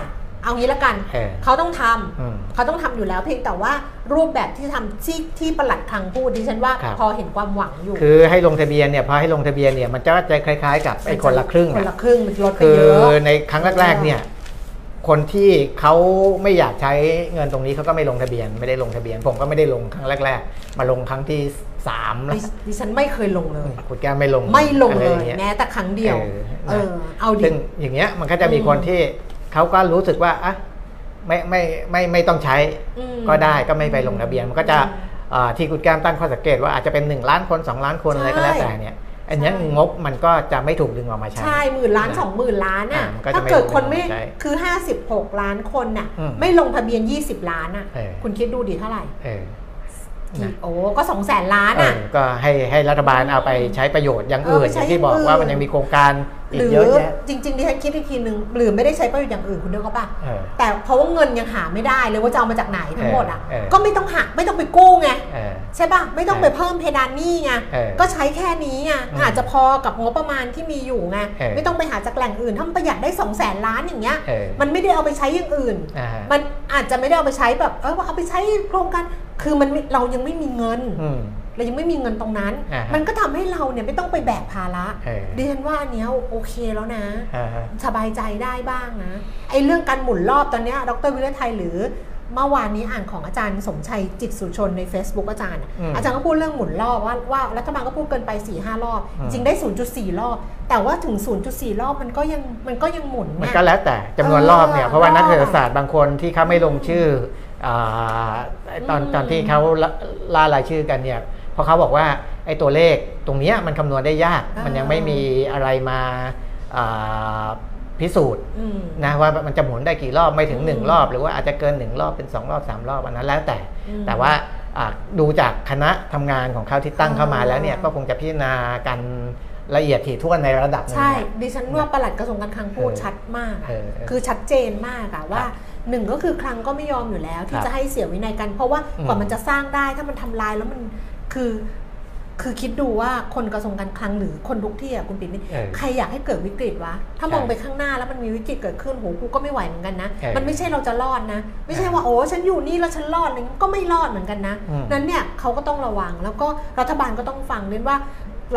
เอางี้ละกัน เออเขาต้องทำอืมเขาต้องทำอยู่แล้วเพียงแต่ว่ารูปแบบที่ทำที่ที่ประหลัดคลังพูดดิฉันว่าครับ พอเห็นความหวังอยู่คือให้ลงทะเบียนเนี่ยพอให้ลงทะเบียนเนี่ยมันจะจะคล้ายๆ กับไอ้คนละครึ่งคนอะละครึ่งมันลดไปคือเยอะในครั้งแรกๆเนี่ยคนที่เขาไม่อยากใช้เงินตรงนี้เขาก็ไม่ลงทะเบียนไม่ได้ลงทะเบียน ผมก็ไม่ได้ลงครั้งแรก ๆ มาลงครั้งที่สามแล้วดิดิฉันไม่เคยลงเลย คุณแก้วไม่ลงไม่ลงอะไรเลอยางงี้ แม้แต่ครั้งเดียว เออเออ เอาดิ ซึ่งอย่างเงี้ยมันก็จะมีอืมคนที่ เขาก็รู้สึกว่าอะไม่ไม่ไม่ไม่ต้องใช้อืมก็ได้ก็ไม่ไปลงทะเบียนมันก็จะอืมเอ่อที่คุณแก้มตั้งข้อสังเกตว่าอาจจะเป็น 1 ล้านคน 2 ล้านคนอะไรก็แล้วแต่เนี่ยอันเนี้ยใช่งบมันก็จะไม่ถูกดึงออกมาใช้ ใช่หมื่นล้านนะสองหมื่นล้านอะอ่ามันก็จะถ้าเกิดไม่ลงคนไม่ใช่คือ 56 ล้านคนน่ะอืมไม่ลงทะเบียน 20 ล้านอะเออคุณคิดดูดิเท่าไหร่ เออนะโอ้ก็2แสนล้านเออะอก็ให้ให้รัฐบาลเอาไปใช้ประโยชน์อย่างเอออื่นไปอใช้ย่างที่บอกอย่างอื่นว่ามันยังมีโครงการอีหกรือเยอะแยะจริงๆดิฉันคิดอีกทีนึงหรือไม่ได้ใช้ประโยชน์อย่างอื่นคุณเดียวก็ป่ะเออแต่เพราะว่าเงินยังหาไม่ได้เลยว่าจะเอามาจากไหนทั้งหมดอะเออเออก็ไม่ต้องหักไม่ต้องไปกู้ไงเออใช่ป่ะไม่ต้องเออไปเพิ่มเพดานหนี้ไงเออก็ใช้แค่นี้ไงอืมอาจจะพอกับงบประมาณที่มีอยู่ไงเออไม่ต้องไปหาจากแหล่งอื่นถ้ามันประหยัดได้2องแสนล้านอย่างเงี้ยเออมันไม่ได้เอาไปใช้อย่างอื่นอ่าฮะมันอาจจะไม่ได้เอาไปใช้แบบเออว่าเอาไปใช้โครงการ คือมันไม่เรายังไม่มีเงินอืมเรายังไม่มีเงินตรงนั้นอ่าฮะมันก็ทำให้เราเนี่ยไม่ต้องไปแบกภาระเออดิฉันว่าอันเนี้ยโอเคแล้วนะอ่าฮะสบายใจได้บ้างนะไอ้เรื่องการหมุนรอบตอนเนี้ยดรวิรไทยหรือเมื่อวานนี้อ่านของอาจารย์สมชัยจิตสุชนใน Facebook อาจารย์อะอืมอาจารย์ก็พูดเรื่องหมุนรอบว่าว่ารัฐบาลก็พูดเกินไป4ี่ห้ารอบอืมจริงได้ 0.4 รอบ แต่ว่าถึง 0.4 รอบมันก็ยังมันก็ยังหมุน มันไงก็แล้วแต่จำนวนเออรอบเนี่ย เพราะว่ารอบนักเศรษฐศาสตร์บางคนที่เขาไม่ลงชื่ออ่า ตอนอืมตอนที่เขาล่าล่ารายชื่อกันเนี่ยเพราะเขาบอกว่าไอ้ตัวเลขตรงเนี้ยมันคำนวณได้ยาก มันยังไม่มีอะไรมาอ่าพิสูจน์อืมนะว่ามันจะหมุนได้กี่รอบไม่ถึงอืม1รอบ หรือว่าอาจจะเกิน 1 รอบเป็น 2 รอบ 3 รอบอันนั้นแล้วแต่อืมแต่ว่าอ่าดูจากคณะทำงานของเขาที่ตั้งเข้ามาแล้วเนี่ยอ่าก็คงจะพิจารณากันละเอียดถี่ถ้วนในระดับหนึงใช่เนี่ยดิฉันว่าปลัดกระทรวงการคลังพูดเออชัดมากอะเออเออคือชัดเจนมากอะว่า หนึ่งก็คือคลังก็ไม่ยอมอยู่แล้วคที่รับจะให้เสียวินัยกัน เพราะว่าอืมกว่ามันจะสร้างได้ถ้ามันทำลายแล้วมันคือคือคิดดูว่าคนกระทรวงการคลังหรือคนทุกที่อะคุณปิ๊นนี่เออใครอยากให้เกิดวิกฤตวะ ถ้าใช่มองไปข้างหน้าแล้วมันมีวิกฤตเกิดขึ้นโหกูก็ไม่ไหวเหมือนกันนะเออมันไม่ใช่เราจะรอดนะ ไม่ใช่เออว่าโอ้ฉันอยู่นี่แล้วฉันรอดอะไรเงี้ยก็ไม่รอดเหมือนกันนะอืมนั้นเนี่ยเขาก็ต้องระวังแล้วก็รัฐบาลก็ต้องฟังเน้นว่า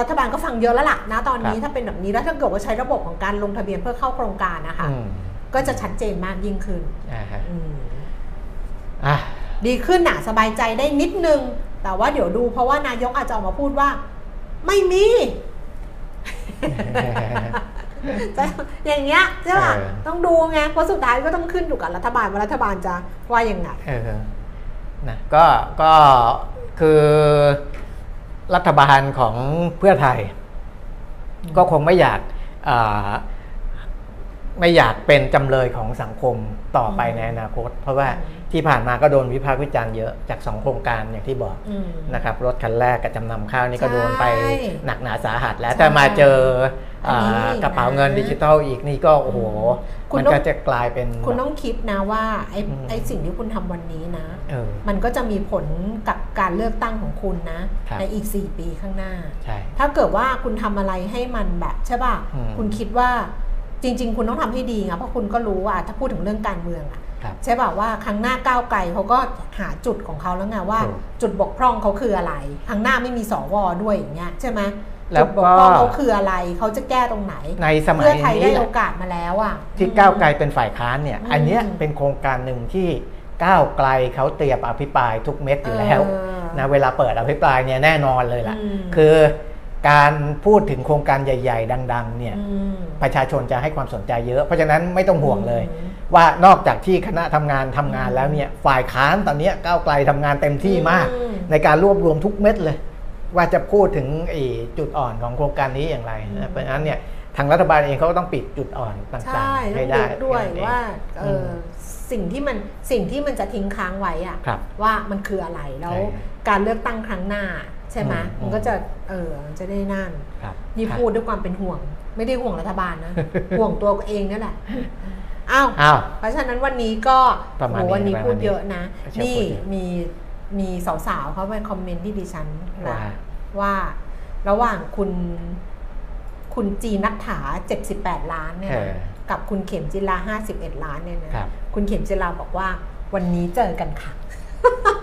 รัฐบาลก็ฟังเยอะแล้วล่ะนะตอนนี้ครับถ้าเป็นแบบนี้แล้วถ้าเกิดว่าใช้ระบบของการลงทะเบียนเพื่อเข้าโครงการนะคะอืม ก็จะชัดเจนมากยิ่งขึ้นอ่าฮะอืมอะดีขึ้นน่ะสบายใจได้นิดนึง แต่ว่าเดี๋ยวดูเพราะว่านายกอาจจะออกมาพูดว่า ไม่มีจะอย่างเงี้ยใช่ป่ะเออต้องดูไงเพราะสุดท้ายก็ต้องขึ้นอยู่กับรัฐบาลว่ารัฐบาลจะว่ายังไงเออนะก็ก็คือรัฐบาลของเพื่อไทย ก็คงไม่อยากอ่า ไม่อยากเป็นจำเลยของสังคมต่อไปอืมในอนาคต เพราะว่าที่ผ่านมาก็โดนวิพากษ์วิจารณ์เยอะจากสองโครงการอย่างที่บอกอืม นะครับรถคันแรกกับจำนำข้าวนี่ก็ใช่โดนไปหนักหนาสาหัสแล้วใช่แต่มาเจออ่าอันนี้กระเป๋าเงินนะดิจิทัลอีกนี่ก็โอ้โหคุณมันต้อง ก็จะกลายเป็น คุณต้องคิดนะว่าไอ้อืม ไอ้สิ่งที่คุณทำวันนี้นะ เออ มันก็จะมีผลกับการเลือกตั้งของคุณนะ ครับ ในอีก 4 ปีข้างหน้า ใช่ ถ้าเกิดว่าคุณทำอะไรให้มันแบบใช่ป่ะ อืม คุณคิดว่า จริง ๆ คุณต้องทำให้ดีไงเพราะคุณก็รู้ว่าถ้าพูดถึงเรื่องการเมืองอะครับใช่ป่ะว่าครั้งหน้าก้าวไกลเขาก็หาจุดของเขาแล้วไงว่าถูกจุดบกพร่องเขาคืออะไรครั้งหน้าไม่มีสวด้วยอย่างเงี้ยใช่ไหมแล้วจุดบก็กพร่องเขาคืออะไรเขาจะแก้ตรงไหน ในสมัยเพื่อไทยได้นี้โอกาสมาแล้วอะที่ก้าวไกลเป็นฝ่ายค้านเนี่ยอืมอันเนี้ยเป็นโครงการหนึ่งที่ก้าวไกลเขาเตรียมอภิปรายทุกเม็ดอยู่แล้วเออนะเวลาเปิดอภิปรายเนี่ยแน่นอนเลยล่ะอืมคือ การพูดถึงโครงการใหญ่ ๆ ดัง ๆ เนี่ยอืมประชาชนจะให้ความสนใจเยอะ เพราะฉะนั้นไม่ต้องห่วงเลยอืมว่านอกจากที่คณะทำงานทำงานแล้วเนี่ยฝ่ายค้านตอนเนี้ยก้าวไกลทำงานเต็มที่มากอืมในการรวบรวมทุกเม็ดเลย ว่าจะพูดถึงไอ้จุดอ่อนของโครงการนี้อย่างไรอืมนะเพราะฉะนั้นเนี่ยทางรัฐบาลเองเขาก็ต้องปิดจุดอ่อนต่างใช่ๆต้ให้องได้ดูด้วยแค่นั้นเองว่าเอออมสิ่งที่มันสิ่งที่มันจะทิ้งค้างไว้อะครับว่ามันคืออะไรแล้วใช่การเลือกตั้งครั้งหน้า ใช่ไหมอืมมันก็จะเออมันจะได้นั่นครับนี่ครับพูดด้วยความเป็นห่วง ไม่ได้ห่วงรัฐบาลนะ ห่วงตัวเองนี่แหละอ้าวอ้าวเพราะฉะนั้นวันนี้ก็ประมาณโหนี้วันนี้ประมาณพูดเยอะนะ นี้นี่พูดเยอะมีมีสาวๆเขาไปคอมเมนต์ที่ดิฉันนะว่าว่าระหว่างคุณคุณจีนัทถา 78 ล้านเนี่ยเอนะอกับคุณเข็มจิลา51 ล้านเนี่ยนะครับคุณเข็มจิลาบอกว่าวันนี้เจอกันค่ะ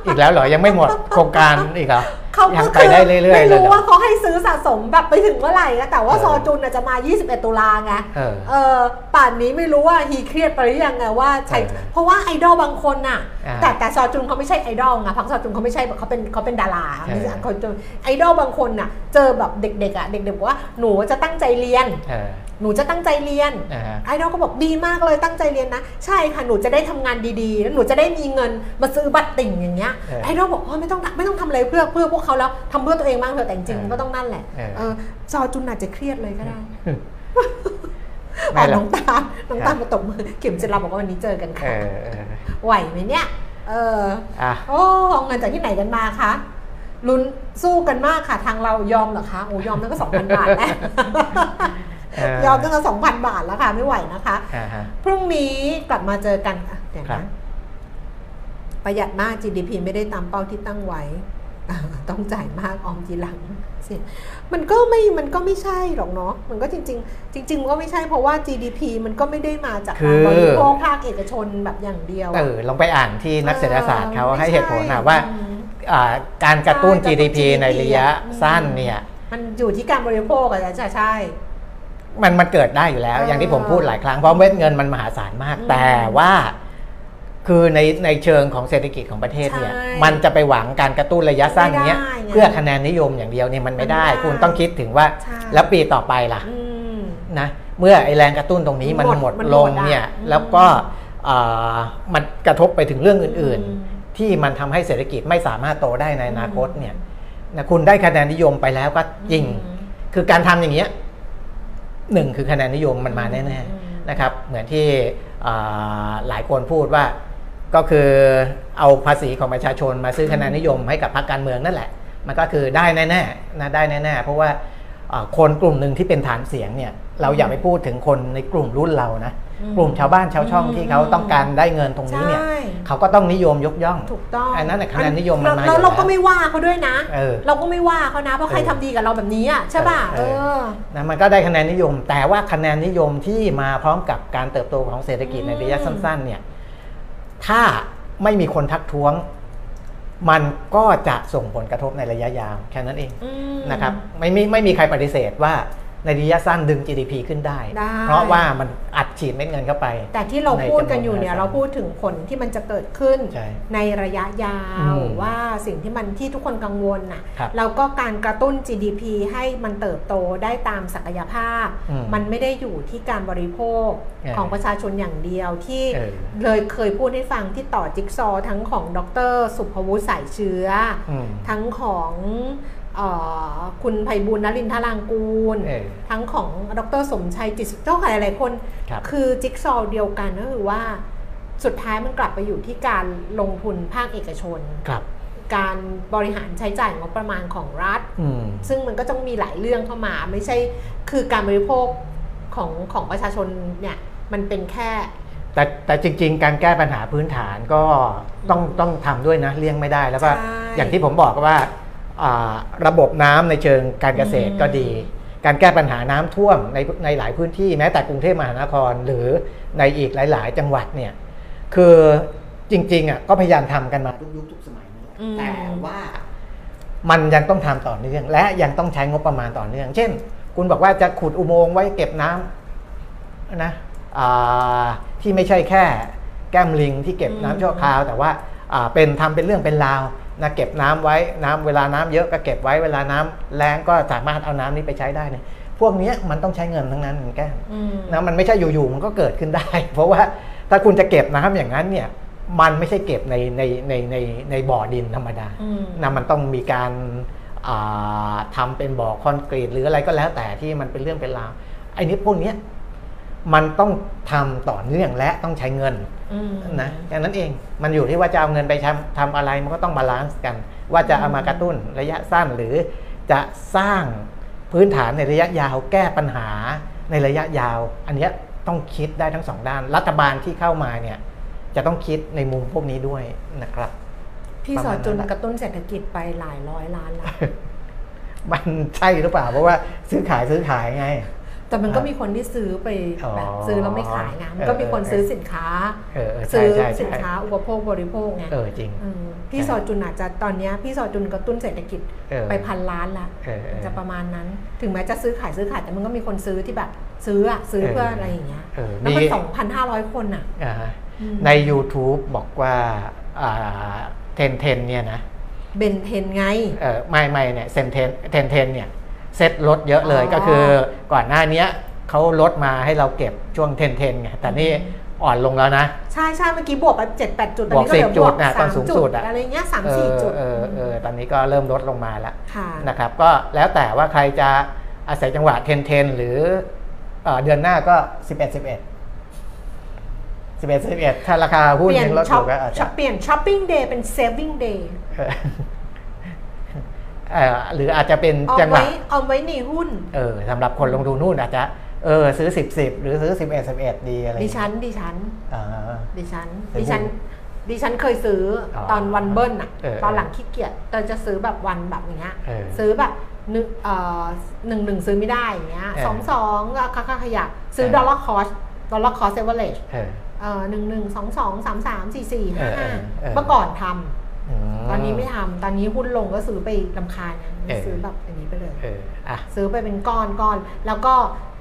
อีกแล้วเหรอ ยังไม่หมดโครงการอีกเหรอเขายัก็ไปคือได้เรื่อยๆไม่เลยรู้เหรอว่าเขาให้ซื้อสะสมแบบไปถึงเมื่อไหร่นะแต่ว่าเออซอจุนน่ะจะมา 21 ตุลาไงเออเออป่านนี้ไม่รู้ว่าฮีเครียดไปหรือยังไงว่าใช่เออเพราะว่าไอดอลบางคนน่ะอ่าแต่แต่ซอจุนเขาไม่ใช่ไอดอลไงพักซอจุนเขาไม่ใช่เขาเป็นเขาเป็นดาราใช่ไม่ใช่เขาจะไอดอลบางคนน่ะ เจอแบบเด็กๆอะเด็กๆบอกว่าหนูจะตั้งใจเรียนเออ หนูจะตั้งใจเรียนอ่าฮะไอดอลก็บอกดีมากเลยตั้งใจเรียนนะ ใช่ค่ะหนูจะได้ทำงานดีๆ แล้วหนูจะได้มีเงินมาซื้อบัตรติ่งอย่างเงี้ยเออไอดอลบอกว่าไม่ต้องไม่ต้องทำอะไรเพื่อเพื่อพวกเขาแล้วทำเพื่อตัวเองบ้างเถอะแต่จริงๆเออก็ต้องนั่นแหละเออเออซอจุนอาจจะเครียดเลยก็ได้ไม่อ๋อหรอกน้องตาลน้องตาลมาตบมือเข็มจิราบอกว่าวันนี้เจอกันเอค่ะอเออไหวไหมเนี่ย เอออะโอ้เอาเงินจากที่ไหนกันมาคะลุ้นสู้กันมากค่ะทางเรายอมเหรอคะโอ้ยอมตั้งแต่สองพันบาทแล้วเออ ยอมตั้งแต่สองพันบาทแล้วค่ะไม่ไหวนะคะอ่าฮะพรุ่งนี้กลับมาเจอกันอะเดี๋ยวครันะบประหยัดมาก GDP ไม่ได้ตามเป้าที่ตั้งไว้อ่าต้องจ่ายมากออมทีหลังสิมันก็ไม่ มันก็ไม่ใช่หรอกเนาะ มันก็จริง ๆ จริง ๆ มันก็ไม่ใช่เพราะว่า GDP มันก็ไม่ได้มาจากคืการอบริโภคภาคเอกชนแบบอย่างเดียว เออ ลองไปอ่านที่นักเศรษฐศาสตร์เขาออให้เหตุผลไม่นะใช่ว่าอืมอ่าการกระตุ้นใช่กระตุ้น GDP ในระยะอืมสั้นเนี่ย มันอยู่ที่การบริโภคอะใช่ใช่ มันมันเกิดได้อยู่แล้วเออออย่างที่ผมพูดหลายครั้งเพราะเม็ดเงินมันมหาศาลมากอืมแต่ว่าคือในในเชิงของเศรษฐกิจของประเทศเนี่ยใช่มันจะไปหวังการกระตุ้นระยะสั้นเนี้ยไม่ได้ไงเพื่อคะแนนนิยมอย่างเดียวเนี่ยมันไม่ได้มันไม่ได้คุณต้องคิดถึงว่าใช่แล้วปีต่อไปล่ะอืมนะเมื่อไอแรงกระตุ้นตรงนี้มันหมดหมดมันลหมงดอะเนี่ยอืมแล้วก็เอ่อมันกระทบไปถึงเรื่องอื่นอืมๆที่มันทำให้เศรษฐกิจไม่สามารถโตได้ในอนาคตเนี่ยนะคุณได้คะแนนนิยมไปแล้วก็จริงอืมคือการทำอย่างเงี้ย หนึ่งคือคะแนนนิยมมันมาแน่อืมๆนะครับ เหมือนที่อ่าหลายคนพูดว่าก็คือเอาภาษีของประชาชนมาซื้อคะแนนนิยมให้กับพรรคการเมืองนั่นแหละ มันก็คือได้แน่ๆนะได้แน่ๆเพราะว่าอ่าคนกลุ่มหนึ่งที่เป็นฐานเสียงเนี่ยเราอย่าไปพูดถึงคนในกลุ่มรุ่นเรานะอืม กลุ่มชาวบ้านชาวช่องอืมที่เขาต้องการได้เงินตรงนี้เนี่ยใช่เขาก็ต้องนิยมยกย่องถูกต้องอันนั้นน่ะคะแนนนิยมมันมาแล้วอยู่เราก็แล้วไม่ว่าเขาด้วยนะเออเราก็ไม่ว่าเขานะเพราะใครเออทำดีกับเราแบบนี้อะใช่ป่ะเอเอออนะมันก็ได้คะแนนนิยม แต่ว่าคะแนนนิยมที่มาพร้อมกับการเติบโตของเศรษฐกิจในระยะอืมสั้น ๆ เนี่ยถ้าไม่มีคนทักท้วง มันก็จะส่งผลกระทบในระยะยาวแค่นั้นเองอืมนะครับไม่มีไม่มีใครปฏิเสธว่า ในระยะสั้นดึง GDP ขึ้นได้ ได้ เพราะว่ามันอัดฉีดเม็ดเงินเข้าไป แต่ที่เราพูดกันอยู่เนี่ยในจำนวนเราพูดถึงผลที่มันจะเกิดขึ้นใช่ในระยะยาวอืมว่าสิ่งที่มันที่ทุกคนกังวลน่ะครับแล้วก็การกระตุ้น GDP ให้มันเติบโตได้ตามศักยภาพ อืมมันไม่ได้อยู่ที่การบริโภคเออของประชาชนอย่างเดียวที่เออ เลยเคยพูดให้ฟังที่ต่อจิ๊กซอว์ทั้งของดร สุภวุฒิสายเชื้ออืม ทั้งของเออ คุณไพบุญนรินทรางกูลเออทั้งของดรสมชัยจิตสุขเจ้าหลายๆคนครับคือจิ๊กซอว์เดียวกันก็คือว่าสุดท้ายมันกลับไปอยู่ที่การลงทุนภาคเอกชนครับการบริหารใช้จ่ายงบประมาณของรัฐอืมซึ่งมันก็ต้องมีหลายเรื่องเข้ามา ไม่ใช่คือการบริโภคของของประชาชนเนี่ยมันเป็นแค่ แต่แต่จริง ๆ การแก้ปัญหาพื้นฐานก็ต้องต้องทำด้วยนะเลี่ยงไม่ได้แล้วก็ใช่อย่างที่ผมบอกว่าอ่า ระบบน้ำในเชิงการเกษตรก็ดี การแก้ปัญหาน้ำท่วมในในหลายพื้นที่แม้แต่กรุงเทพมหานครหรือในอีกหลาย ๆ จังหวัดเนี่ยคือจริงๆอะก็พยายามทำกันมาทุกยุคทุกสมัยนั่นแหละอืมแต่ว่ามันยังต้องทำต่อเนื่อง และยังต้องใช้งบประมาณต่อเนื่อง เช่น คุณบอกว่าจะขุดอุโมงค์ไว้เก็บน้ำนะอ่าที่ไม่ใช่แค่แก้มลิงที่เก็บน้ำชั่วคราว แต่ว่าอ่าเป็นทำเป็นเรื่องเป็นราว นะเก็บน้ำไว้น้ำเวลาน้ำเยอะก็เก็บไว้เวลาน้ำแรงก็สามารถเอาน้ำนี้ไปใช้ได้เนี่ยพวกเนี้ยมันต้องใช้เงินทั้งนั้นเหมือนกันอืมนะมันไม่ใช่อยู่ๆมันก็เกิดขึ้นได้ เพราะว่าถ้าคุณจะเก็บน้ำอย่างนั้นเนี่ยมันไม่ใช่เก็บในในในในในบ่อดินธรรมดาอืมนะมันต้องมีการอ่าทำเป็นบ่อคอนกรีตหรืออะไรก็แล้วแต่ที่มันเป็นเรื่องเป็นราวไอ้นี้พวกเนี้ยมันต้องทำต่อเนื่องและต้องใช้เงินอืม นะแค่นั้นเองมันอยู่ที่ว่าจะเอาเงินไปทำทำอะไรมันก็ต้อง balance กัน ว่าจะเอามากระตุ้นระยะสั้นหรือจะสร้างพื้นฐานในระยะยาวแก้ปัญหาในระยะยาว อันเนี้ยต้องคิดได้ทั้งสองด้าน รัฐบาลที่เข้ามาเนี่ยจะต้องคิดในมุมพวกนี้ด้วยนะครับ พี่ประสมาอณนั้นจุนแหละกระตุ้นเศรษฐกิจไปหลายร้อยล้านแล้วมันใช่หรือเปล่า เพราะว่าซื้อขายซื้อขายไง แต่มันก็มีคนที่ซื้อไปอ๋อแบบซื้อแล้วไม่ขายไงมันก็มีคนซื้อสินค้าเออเออใช่ซื้อใช่สินใช่ค้าอุปโภคบริโภคไงเออจริงเออพี่สอจุนอาจจะตอนเนี้ยพี่สอจุนกระตุ้นเศรษฐกิจเออไปพันล้านละเออเออจะประมาณนั้น ถึงแม้จะซื้อขายซื้อขายแต่มันก็มีคนซื้อที่แบบซื้ออะซื้อเพื่ออะไรอย่างเงี้ยเออแล้วมันมีสองพันห้าร้อยคนอะอ่าฮะอืมใน YouTube บอกว่าเทนเทนเนี่ยนะเบนเทนไงเออไม่ไม่เนี่ยเซนเทนเทนเทนเนี่ย เซ็ตลดเยอะเลยอ๋อก็คือก่อนหน้าเนี้ยเขาลดมาให้เราเก็บช่วงเทนเทนไงแต่นี่อ่อนลงแล้วนะ ใช่ใช่เมื่อกี้บวกไปเจ็ดแปดจุดตอนนี้บวกก็เหลือ10จุบวดกน่ะตอนสามสูงสุจุดดอะอะไรเงี้ยสามเอสี่อจุดเออเอตอนนี้ก็เริ่มลดลงมาแล้วค่ะนะครับก็แล้วแต่ว่าใครจะอาศัยจังหวะ ten ten หรือเอ่อเดือนหน้าก็11 11 11 11ถ้าราคาหุ้นเปลี่ยนยังลดอช็อปยู่ก็อาจช็จะอปเปลี่ยน shopping day เป็น saving dayเออเอ่อ หรืออาจจะเป็นเอาจังหวะไว้เอาไว้ในหุ้นเออสำหรับคนลงทุนหุ้นอาจจะเออซื้อ10 10หรือซื้อ11 11ดีอะไรอย่างเงี้ยดิฉันดิฉันอ่าดิฉันเป็นดิฉันหุ้นดิฉันเคยซื้อออตอนวันเบิ้ลอะเออตอนหลังขี้เกียจตอนจะซื้อแบบวันแบบอย่างเงี้ยเออซื้อแบบหนึ่งเอ่อหนึ่งหนึ่งซื้อไม่ได้อย่างเงี้ยเออสองสองก็ค่าค่าขยับซื้อเออ dollar cost dollar cost average เออเอ่อหนึ่งหนึ่งสองสองสามสามสี่สี่เอห้าอเอห้าอเออเมื่อก่อนทำม ตอนนี้ไม่ทำตอนนี้หุ้นลงก็ซื้อไปรำคาญนะเออซื้อแบบอย่างนี้ไปเลยเอออะซื้อไปเป็นก้อนก้อนแล้วก็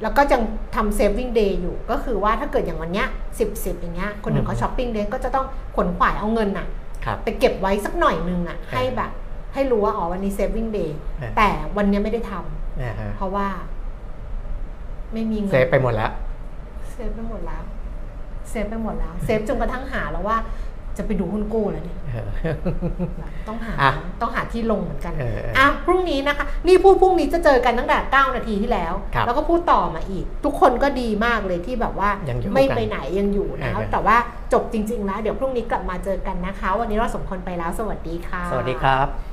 แล้วก็ยังทำ saving day อยู่ ก็คือว่าถ้าเกิดอย่างวันเนี้ยสิบสิบอย่างเงี้ยคนหนึ่งเขา shopping day ก็จะต้องขวนขวายเอาเงินน่ะครับไปเก็บไว้สักหน่อยนึงอะเออให้แบบ ให้รู้ว่าอ๋อวันนี้ saving day เออแต่วันเนี้ยไม่ได้ทำนะฮะเพราะว่า ไม่มีเงิน save ไปหมดแล้ว save ไปหมดแล้ว save ไปหมดแล้ว save จนกระทั่งหาแล้วว่า จะไปดูหุ้นกู้แล้วเนี่ยเออแบบต้องหาอะต้องหาที่ลงเหมือนกันเออเอออะพรุ่งนี้นะคะ นี่พูดพรุ่งนี้จะเจอกันตั้งแต่9นาทีที่แล้วครับแล้วก็พูดต่อมาอีก ทุกคนก็ดีมากเลยที่แบบว่ายังอยู่ไม่กันไปไหนยังอยู่นะเออแต่ว่าจบจริงๆแล้วเดี๋ยวพรุ่งนี้กลับมาเจอกันนะคะ วันนี้เราสมคนไปแล้ว สวัสดีค่ะ สวัสดีครับ